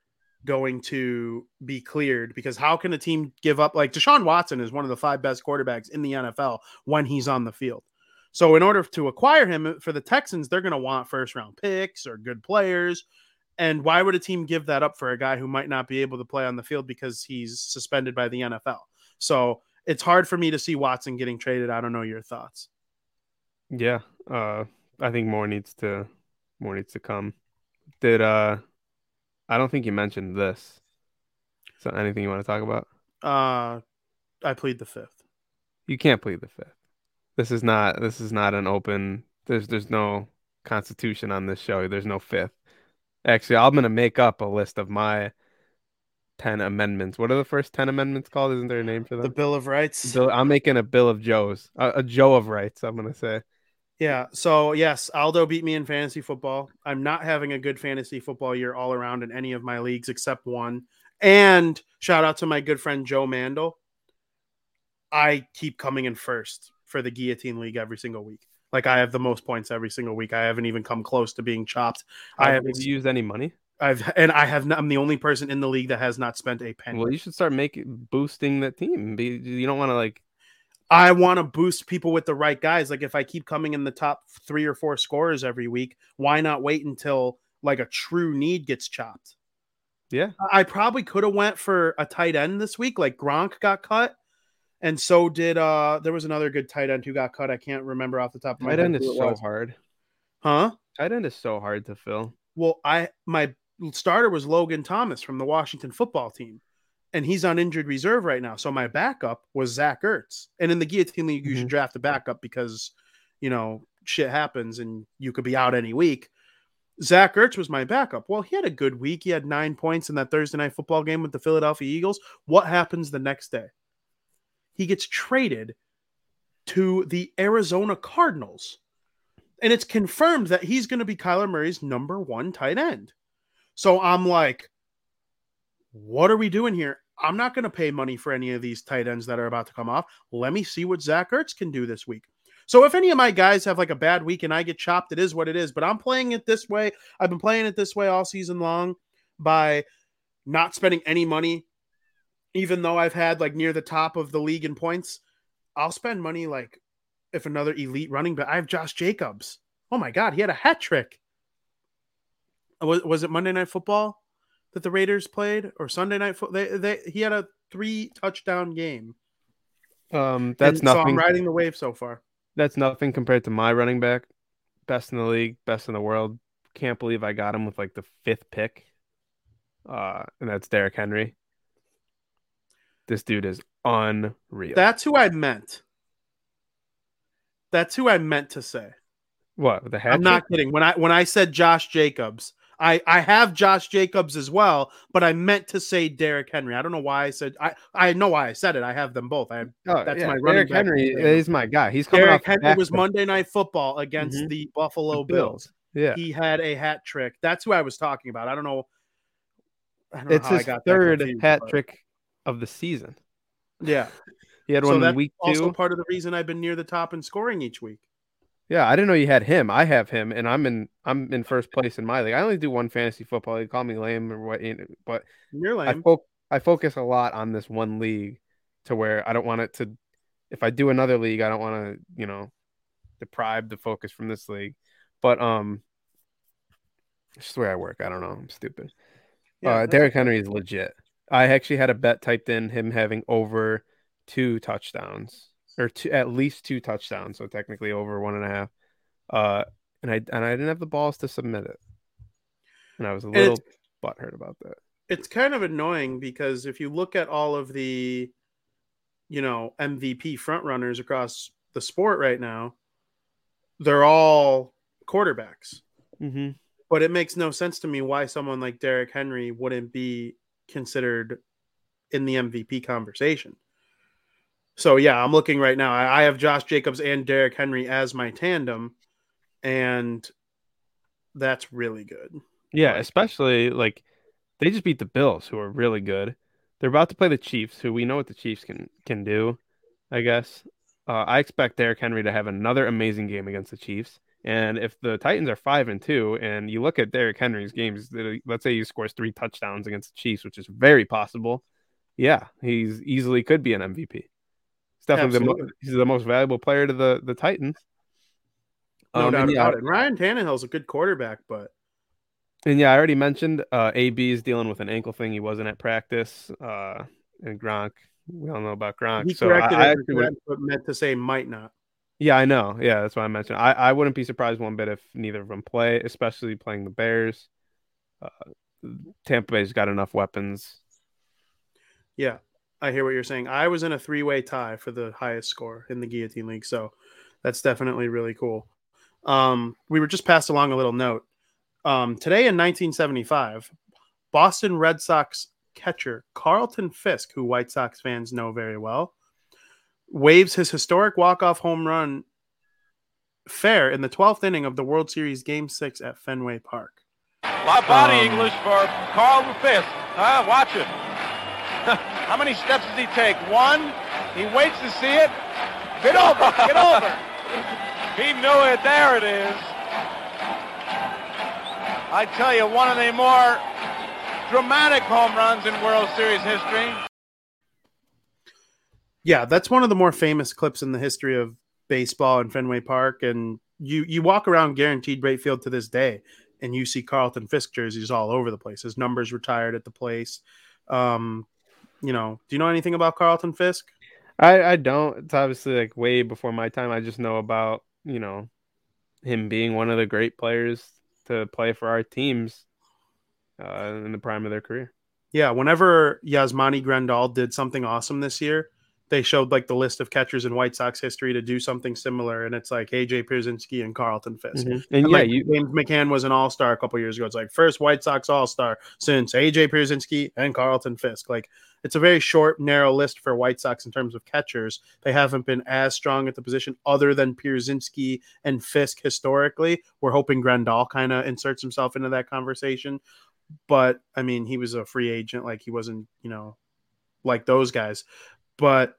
going to be cleared. Because how can a team give up? Like Deshaun Watson is one of the five best quarterbacks in the NFL when he's on the field. So, in order to acquire him for the Texans, they're going to want first round picks or good players. And why would a team give that up for a guy who might not be able to play on the field because he's suspended by the NFL? So it's hard for me to see Watson getting traded. I don't know your thoughts. Yeah, uh, I think more needs to more needs to come. Did uh, I don't think you mentioned this. So anything you want to talk about? Uh, I plead the fifth. You can't plead the fifth. This is not this is not an open. There's there's no constitution on this show. There's no fifth. Actually, I'm gonna make up a list of my ten amendments. What are the first ten amendments called? Isn't there a name for them? The? Bill of Rights. Bill, I'm making a bill of Joes, a, a Joe of rights. I'm gonna say. Yeah. So yes, Aldo beat me in fantasy football. I'm not having a good fantasy football year all around in any of my leagues except one. And shout out to my good friend Joe Mandel. I keep coming in first for the guillotine league every single week. Like I have the most points every single week. I haven't even come close to being chopped. I Have haven't. you used any money? I've and I have. Not, I'm the only person in the league that has not spent a penny. Well, you should start making boosting that team. You don't want to like. I want to boost people with the right guys. Like if I keep coming in the top three or four scorers every week, why not wait until like a true need gets chopped? Yeah, I probably could have went for a tight end this week. Like Gronk got cut, and so did uh there was another good tight end who got cut. I can't remember off the top of my tight head. end is so was. hard. Huh? Tight end is so hard to fill. Well, I my starter was Logan Thomas from the Washington football team, and he's on injured reserve right now. So my backup was Zach Ertz. And in the guillotine league, you should Mhm. draft a backup because you know shit happens and you could be out any week. Zach Ertz was my backup. Well, he had a good week. He had nine points in that Thursday night football game with the Philadelphia Eagles. What happens the next day? He gets traded to the Arizona Cardinals. And it's confirmed that he's going to be Kyler Murray's number one tight end. So I'm like, what are we doing here? I'm not going to pay money for any of these tight ends that are about to come off. Let me see what Zach Ertz can do this week. So if any of my guys have like a bad week and I get chopped, it is what it is. But I'm playing it this way. I've been playing it this way all season long by not spending any money, even though I've had like near the top of the league in points. I'll spend money like if another elite running back. I have Josh Jacobs. Oh my god, he had a hat trick. Was, was it Monday Night Football that the Raiders played or Sunday Night Football? They, they he had a three touchdown game. Um, that's And So nothing. I'm riding the wave so far. That's nothing compared to my running back. Best in the league, best in the world. Can't believe I got him with like the fifth pick. Uh, and that's Derrick Henry. This dude is unreal. That's who I meant. That's who I meant to say. what the hat? I'm not kidding. When I when I said Josh Jacobs, I I have Josh Jacobs as well, but I meant to say Derrick Henry. I don't know why I said I I know why I said it. I have them both. I Oh, that's yeah, my running Derrick Henry is my guy. He's coming Derrick Henry was Monday Night Football against Mhm. the Buffalo the Bills. Yeah, He had a hat trick. That's who I was talking about. I don't know. I don't know it's how I his third confused, hat but- trick of the season. Yeah, He had so one in that's week also two. part of the reason I've been near the top in scoring each week. Yeah, I didn't know you had him. I have him, and I'm in. I'm in first place in my league. I only do one fantasy football. They call me lame or what, but You're I lame. fo- I focus a lot on this one league to where I don't want it to if I do another league, I don't want to, you know, deprive the focus from this league. But um it's just the way I work. I don't know. I'm stupid. Yeah, uh Derrick Henry is legit. I actually had a bet typed in him having over two touchdowns or two, at least two touchdowns, so technically over one and a half. Uh and I and I didn't have the balls to submit it. And I was a little butthurt about that. it's kind of annoying because if you look at all of the you know MVP front runners across the sport right now, they're all quarterbacks. Mm-hmm. But it makes no sense to me why someone like Derrick Henry wouldn't be considered in the MVP conversation. So yeah, I'm looking right now. I, I have Josh Jacobs and Derrick Henry as my tandem, and that's really good. Yeah, especially like they just beat the Bills, who are really good. They're about to play the Chiefs, who we know what the Chiefs can can do. I guess uh, I expect Derrick Henry to have another amazing game against the Chiefs. And if the Titans are five and two, and you look at Derrick Henry's games, let's say he scores three touchdowns against the Chiefs, which is very possible. Yeah, he's easily could be an MVP. He's definitely the, mo- he's the most valuable player to the the Titans. No Um, doubt and yeah, about it. Ryan Tannehill's a good quarterback, but And yeah, I already mentioned uh, AB is dealing with an ankle thing. He wasn't at practice. Uh, and Gronk, we all know about Gronk. he so corrected I, I actually would- but meant to say might not. yeah, I know. Yeah, that's why I mentioned. I, I wouldn't be surprised one bit if neither of them play, especially playing the Bears. Uh, Tampa Bay's got enough weapons. Yeah, I hear what you're saying. I was in a three way tie for the highest score in the Guillotine League, so that's definitely really cool. Um, we were just passed along a little note. Um, today in 1975, Boston Red Sox catcher Carlton Fisk, who White Sox fans know very well, waves his historic walk-off home run fair in the 12th inning of the World Series Game 6 at Fenway Park. My body Um, English for Carlton Fisk. Huh? Watch it. How many steps does he take? One. He waits to see it. Get over. Get over. He knew it. There it is. I tell you, one of the more dramatic home runs in World Series history. Yeah, that's one of the more famous clips in the history of baseball in Fenway Park. And you you walk around Guaranteed Rate Field to this day, and you see Carlton Fisk jerseys all over the place. His numbers retired at the place. Um, you know, do you know anything about Carlton Fisk? I, I don't. It's obviously like way before my time. I just know about, you know, him being one of the great players to play for our teams uh, in the prime of their career. Yeah, whenever Yasmani Grandal did something awesome this year, they showed like the list of catchers in White Sox history to do something similar, and it's like AJ Pierzynski and Carlton Fisk. And, And yeah, like you, James McCann was an All Star a couple years ago. It's like first White Sox All Star since AJ Pierzynski and Carlton Fisk. Like it's a very short, narrow list for White Sox in terms of catchers. They haven't been as strong at the position other than Pierzynski and Fisk historically. We're hoping Grandal kind of inserts himself into that conversation. But I mean, he was a free agent. Like he wasn't, you know, like those guys. But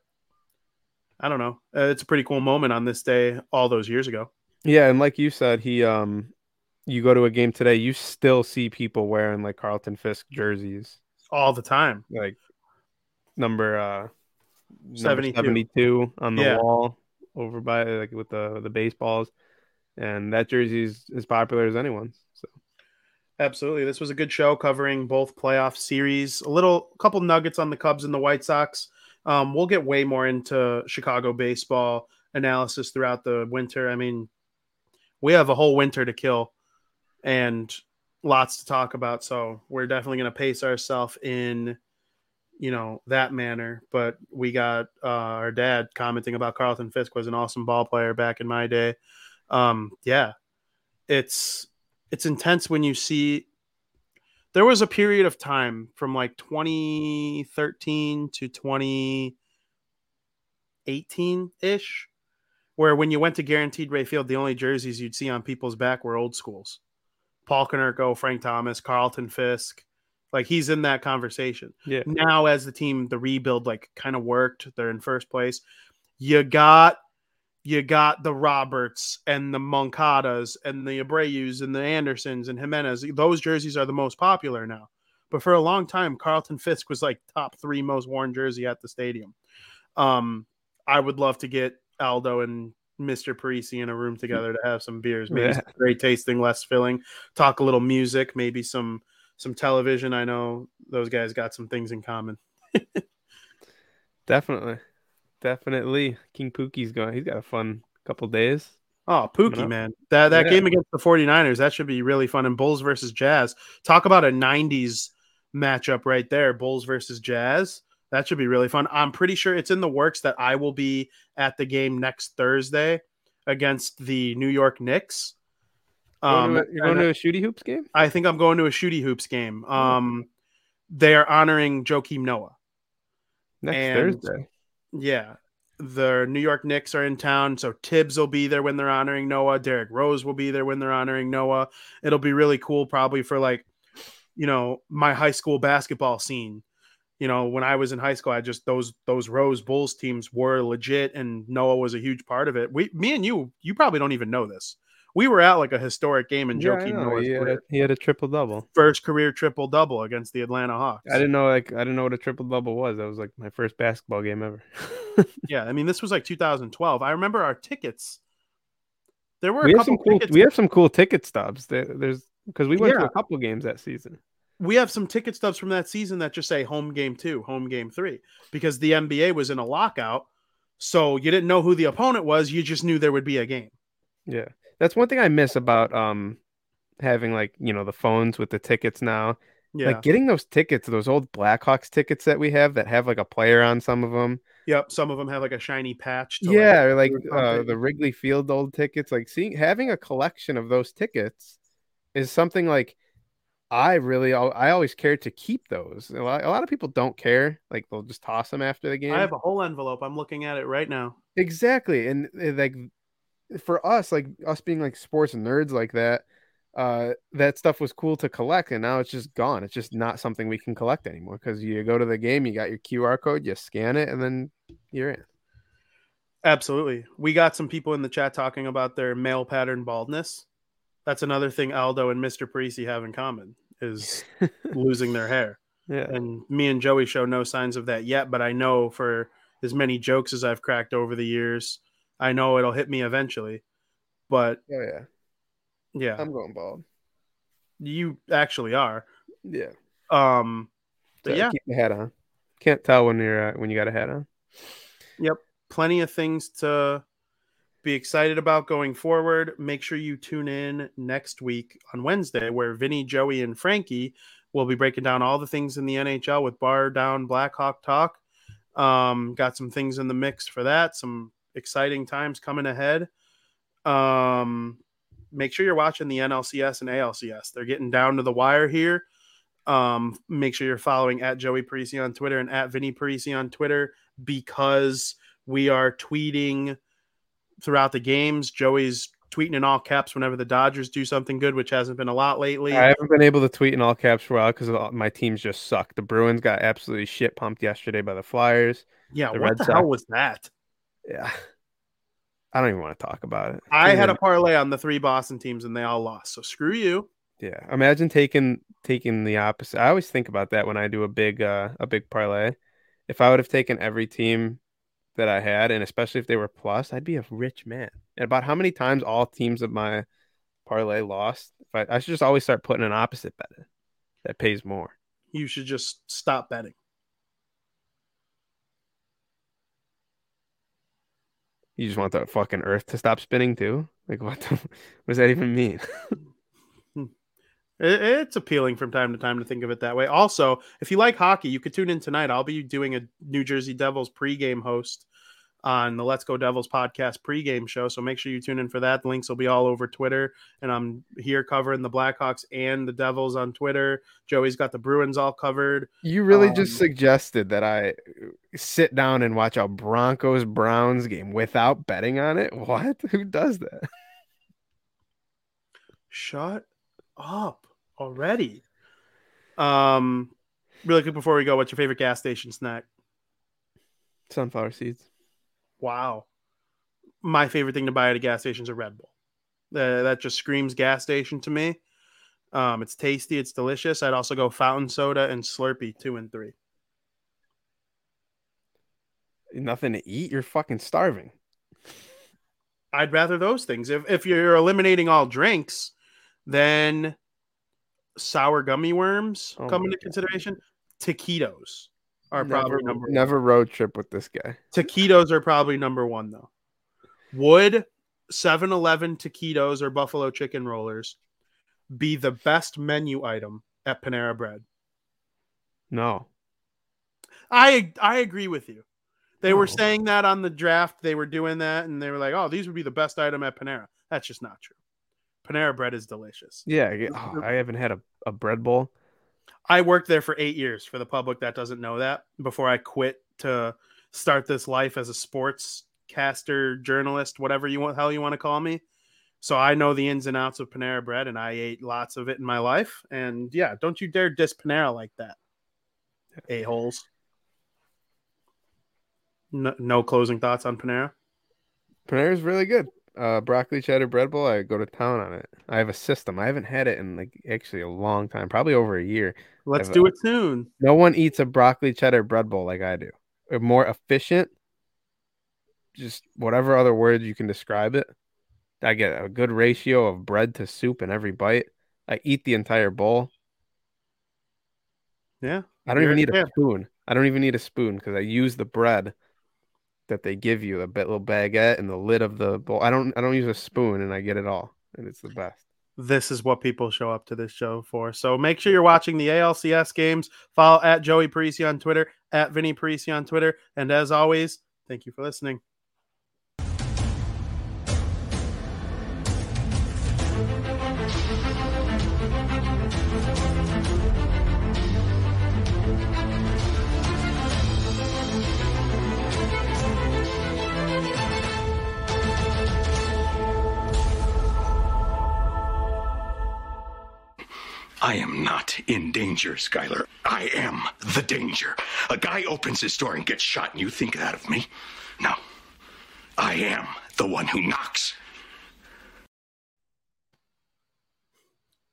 I don't know. Uh, it's a pretty cool moment on this day all those years ago. yeah, and like you said, he um, you go to a game today, you still see people wearing like Carlton Fisk jerseys, All the time. like number uh, number 72. 72 on the Yeah. wall over by like with the the baseballs, and that jersey is as popular as anyone's. So. Absolutely. This was a good show covering both playoff series. A little couple nuggets on the Cubs and the White Sox. Um, we'll get way more into Chicago baseball analysis throughout the winter. I mean, we have a whole winter to kill and lots to talk about. So we're definitely going to pace ourselves in, you know, that manner. But we got uh, our dad commenting about Carlton Fisk was an awesome ball player back in my day. Um, yeah, it's it's intense when you see there was a period of time from like 2013 to 2018 ish where when you went to guaranteed rate field the only jerseys you'd see on people's back were old schools paul Konerko, frank thomas carlton fisk like he's in that conversation Yeah. now as the team the rebuild like kind of worked they're in first place you got you got the Roberts and the Moncadas and the Abreus and the Andersons and Jimenez. Those jerseys are the most popular now. But for a long time, Carlton Fisk was like top three most worn jersey at the stadium. Um, I would love to get Aldo and Mr. Parisi in a room together to have some beers, maybe Yeah. some great tasting, less filling, talk a little music, maybe some some television. I know those guys got some things in common. Definitely. Definitely. King Pookie's going. He's got a fun couple days. Oh, Pookie, man. That that Yeah. game against the 49ers, that should be really fun. And Bulls versus Jazz. Talk about a 90s matchup right there. Bulls versus Jazz. That should be really fun. I'm pretty sure it's in the works that I will be at the game next Thursday against the New York Knicks. Going Um, to you're going to a shooty hoops game? I think I'm going to a shooty hoops game. Um, they are honoring Joakim Noah. Next And- Thursday. Yeah. The New York Knicks are in town, so Thibs will be there when they're honoring Noah. Derrick Rose will be there when they're honoring Noah. It'll be really cool, probably for like, you know, my high school basketball scene. You know, when I was in high school, I just those those Rose Bulls teams were legit, and Noah was a huge part of it. We, me and you, you probably don't even know this. We were at like a historic game in Yeah, Joakim. Noah's he, had a, he had a triple double. first career triple double against the Atlanta Hawks. I didn't know like I didn't know what a triple double was. That was like my first basketball game ever. Yeah, I mean this was like 2012. I remember our tickets. There were we a have some cool tickets. we have some cool ticket stubs. There, there's because we went to a couple games that season. we have some ticket stubs from that season that just say home game two, home game three, because the NBA was in a lockout. So you didn't know who the opponent was. You just knew there would be a game. Yeah. That's one thing I miss about um having like, you know, the phones with the tickets now. Yeah. Like getting those tickets, those old Blackhawks tickets that we have that have like a player on some of them. yep. Some of them have like a shiny patch. to, like, yeah, or like uh, the Wrigley Field old tickets. Like seeing having a collection of those tickets is something like I really I always cared to keep those. A lot, a lot of people don't care. Like they'll just toss them after the game. I have a whole envelope. I'm looking at it right now. Exactly. And uh, like for us, like us being like sports nerds like that, uh that stuff was cool to collect and now it's just gone. It's just not something we can collect anymore because you go to the game, you got your QR code, you scan it, and then you're in. Absolutely. We got some people in the chat talking about their male pattern baldness. That's another thing Aldo and Mr. Parisi have in common is losing their hair. Yeah. And me and Joey show no signs of that yet, but I know for as many jokes as I've cracked over the years, I know it'll hit me eventually. But Oh yeah. yeah, I'm going bald. you actually are. Yeah. Um So yeah, keep the hat on. Can't tell when you're uh, when you got a hat on. Yep. Plenty of things to be excited about going forward. Make sure you tune in next week on Wednesday, where Vinny, Joey, and Frankie will be breaking down all the things in the NHL with Bar Down Blackhawk Talk. Um, got some things in the mix for that. Some exciting times coming ahead. Um, make sure you're watching the NLCS and ALCS. They're getting down to the wire here. Um, make sure you're following at Joey Parisi on Twitter and at Vinny Parisi on Twitter because we are tweeting throughout the games. Joey's tweeting in all caps whenever the Dodgers do something good, which hasn't been a lot lately. I haven't been able to tweet in all caps for a while because my teams just suck. The Bruins got absolutely shit pumped yesterday by the Flyers. yeah, the what Red the Sox- hell was that? Yeah. I don't even want to talk about it. I had a parlay on the three Boston teams and they all lost. So screw you. Yeah, imagine taking taking the opposite. I always think about that when I do a big uh a big parlay. If I would have taken every team that I had, and especially if they were plus, I'd be a rich man. And about how many times all teams of my parlay lost? I, I should just always start putting an opposite bet in that pays more. You should just stop betting. You just want the fucking Earth to stop spinning too? Like what? The, what does that even mean? Hmm. It- It's appealing from time to time to think of it that way. Also, if you like hockey, you could tune in tonight. I'll be doing a New Jersey Devils pregame host on the Let's Go Devils podcast pregame show. So make sure you tune in for that. The links will be all over Twitter. And I'm here covering the Blackhawks and the Devils on Twitter. Joey's got the Bruins all covered. You really just Um, suggested that I sit down and watch a Broncos Browns game without betting on it? What? Who does that? Shut up already. Um, really quick before we go, what's your favorite gas station snack? Sunflower seeds. Wow. My favorite thing to buy at a gas station is a Red Bull. Uh, that just screams gas station to me. Um, it's tasty, it's delicious. I'd also go fountain soda and Slurpee two and three. Nothing to eat. You're fucking starving. I'd rather those things. If if you're eliminating all drinks, then sour gummy worms Oh come into God. consideration. Taquitos are never, probably number one. never road trip with this guy. Taquitos are probably number one though. Would 7-Eleven taquitos or buffalo chicken rollers be the best menu item at Panera Bread? No. I I agree with you. They were saying that on the draft. They were doing that, and they were like, "Oh, these would be the best item at Panera." That's just not true. Panera Bread is delicious. Yeah. I, oh, I haven't had a, a bread bowl. I worked there for eight years for the public that doesn't know that before I quit to start this life as a sports caster, journalist, whatever you want, hell you want to call me. So I know the ins and outs of Panera bread and I ate lots of it in my life. And yeah, don't you dare diss Panera like that. A-holes. No, no closing thoughts on Panera? Panera is really good. Uh, broccoli cheddar bread bowl. I go to town on it. I have a system. I haven't had it in like actually a long time, probably over a year. Let's do uh, it soon. No one eats a broccoli cheddar bread bowl like I do. They're more efficient. Just whatever other word you can describe it. I get a good ratio of bread to soup in every bite. I eat the entire bowl. Yeah. I don't even need a spoon. I don't even need a spoon because I use the bread that they give you, a bit- little baguette and the lid of the bowl. I don't I don't use a spoon and I get it all. And it's the best. this is what people show up to this show for. So make sure you're watching the ALCS games. Follow at Joey Parisi on Twitter, at Vinny Parisi on Twitter. And as always, thank you for listening. I am not in danger, Skyler. I am the danger. A guy opens his door and gets shot, and you think that of me? No. I am the one who knocks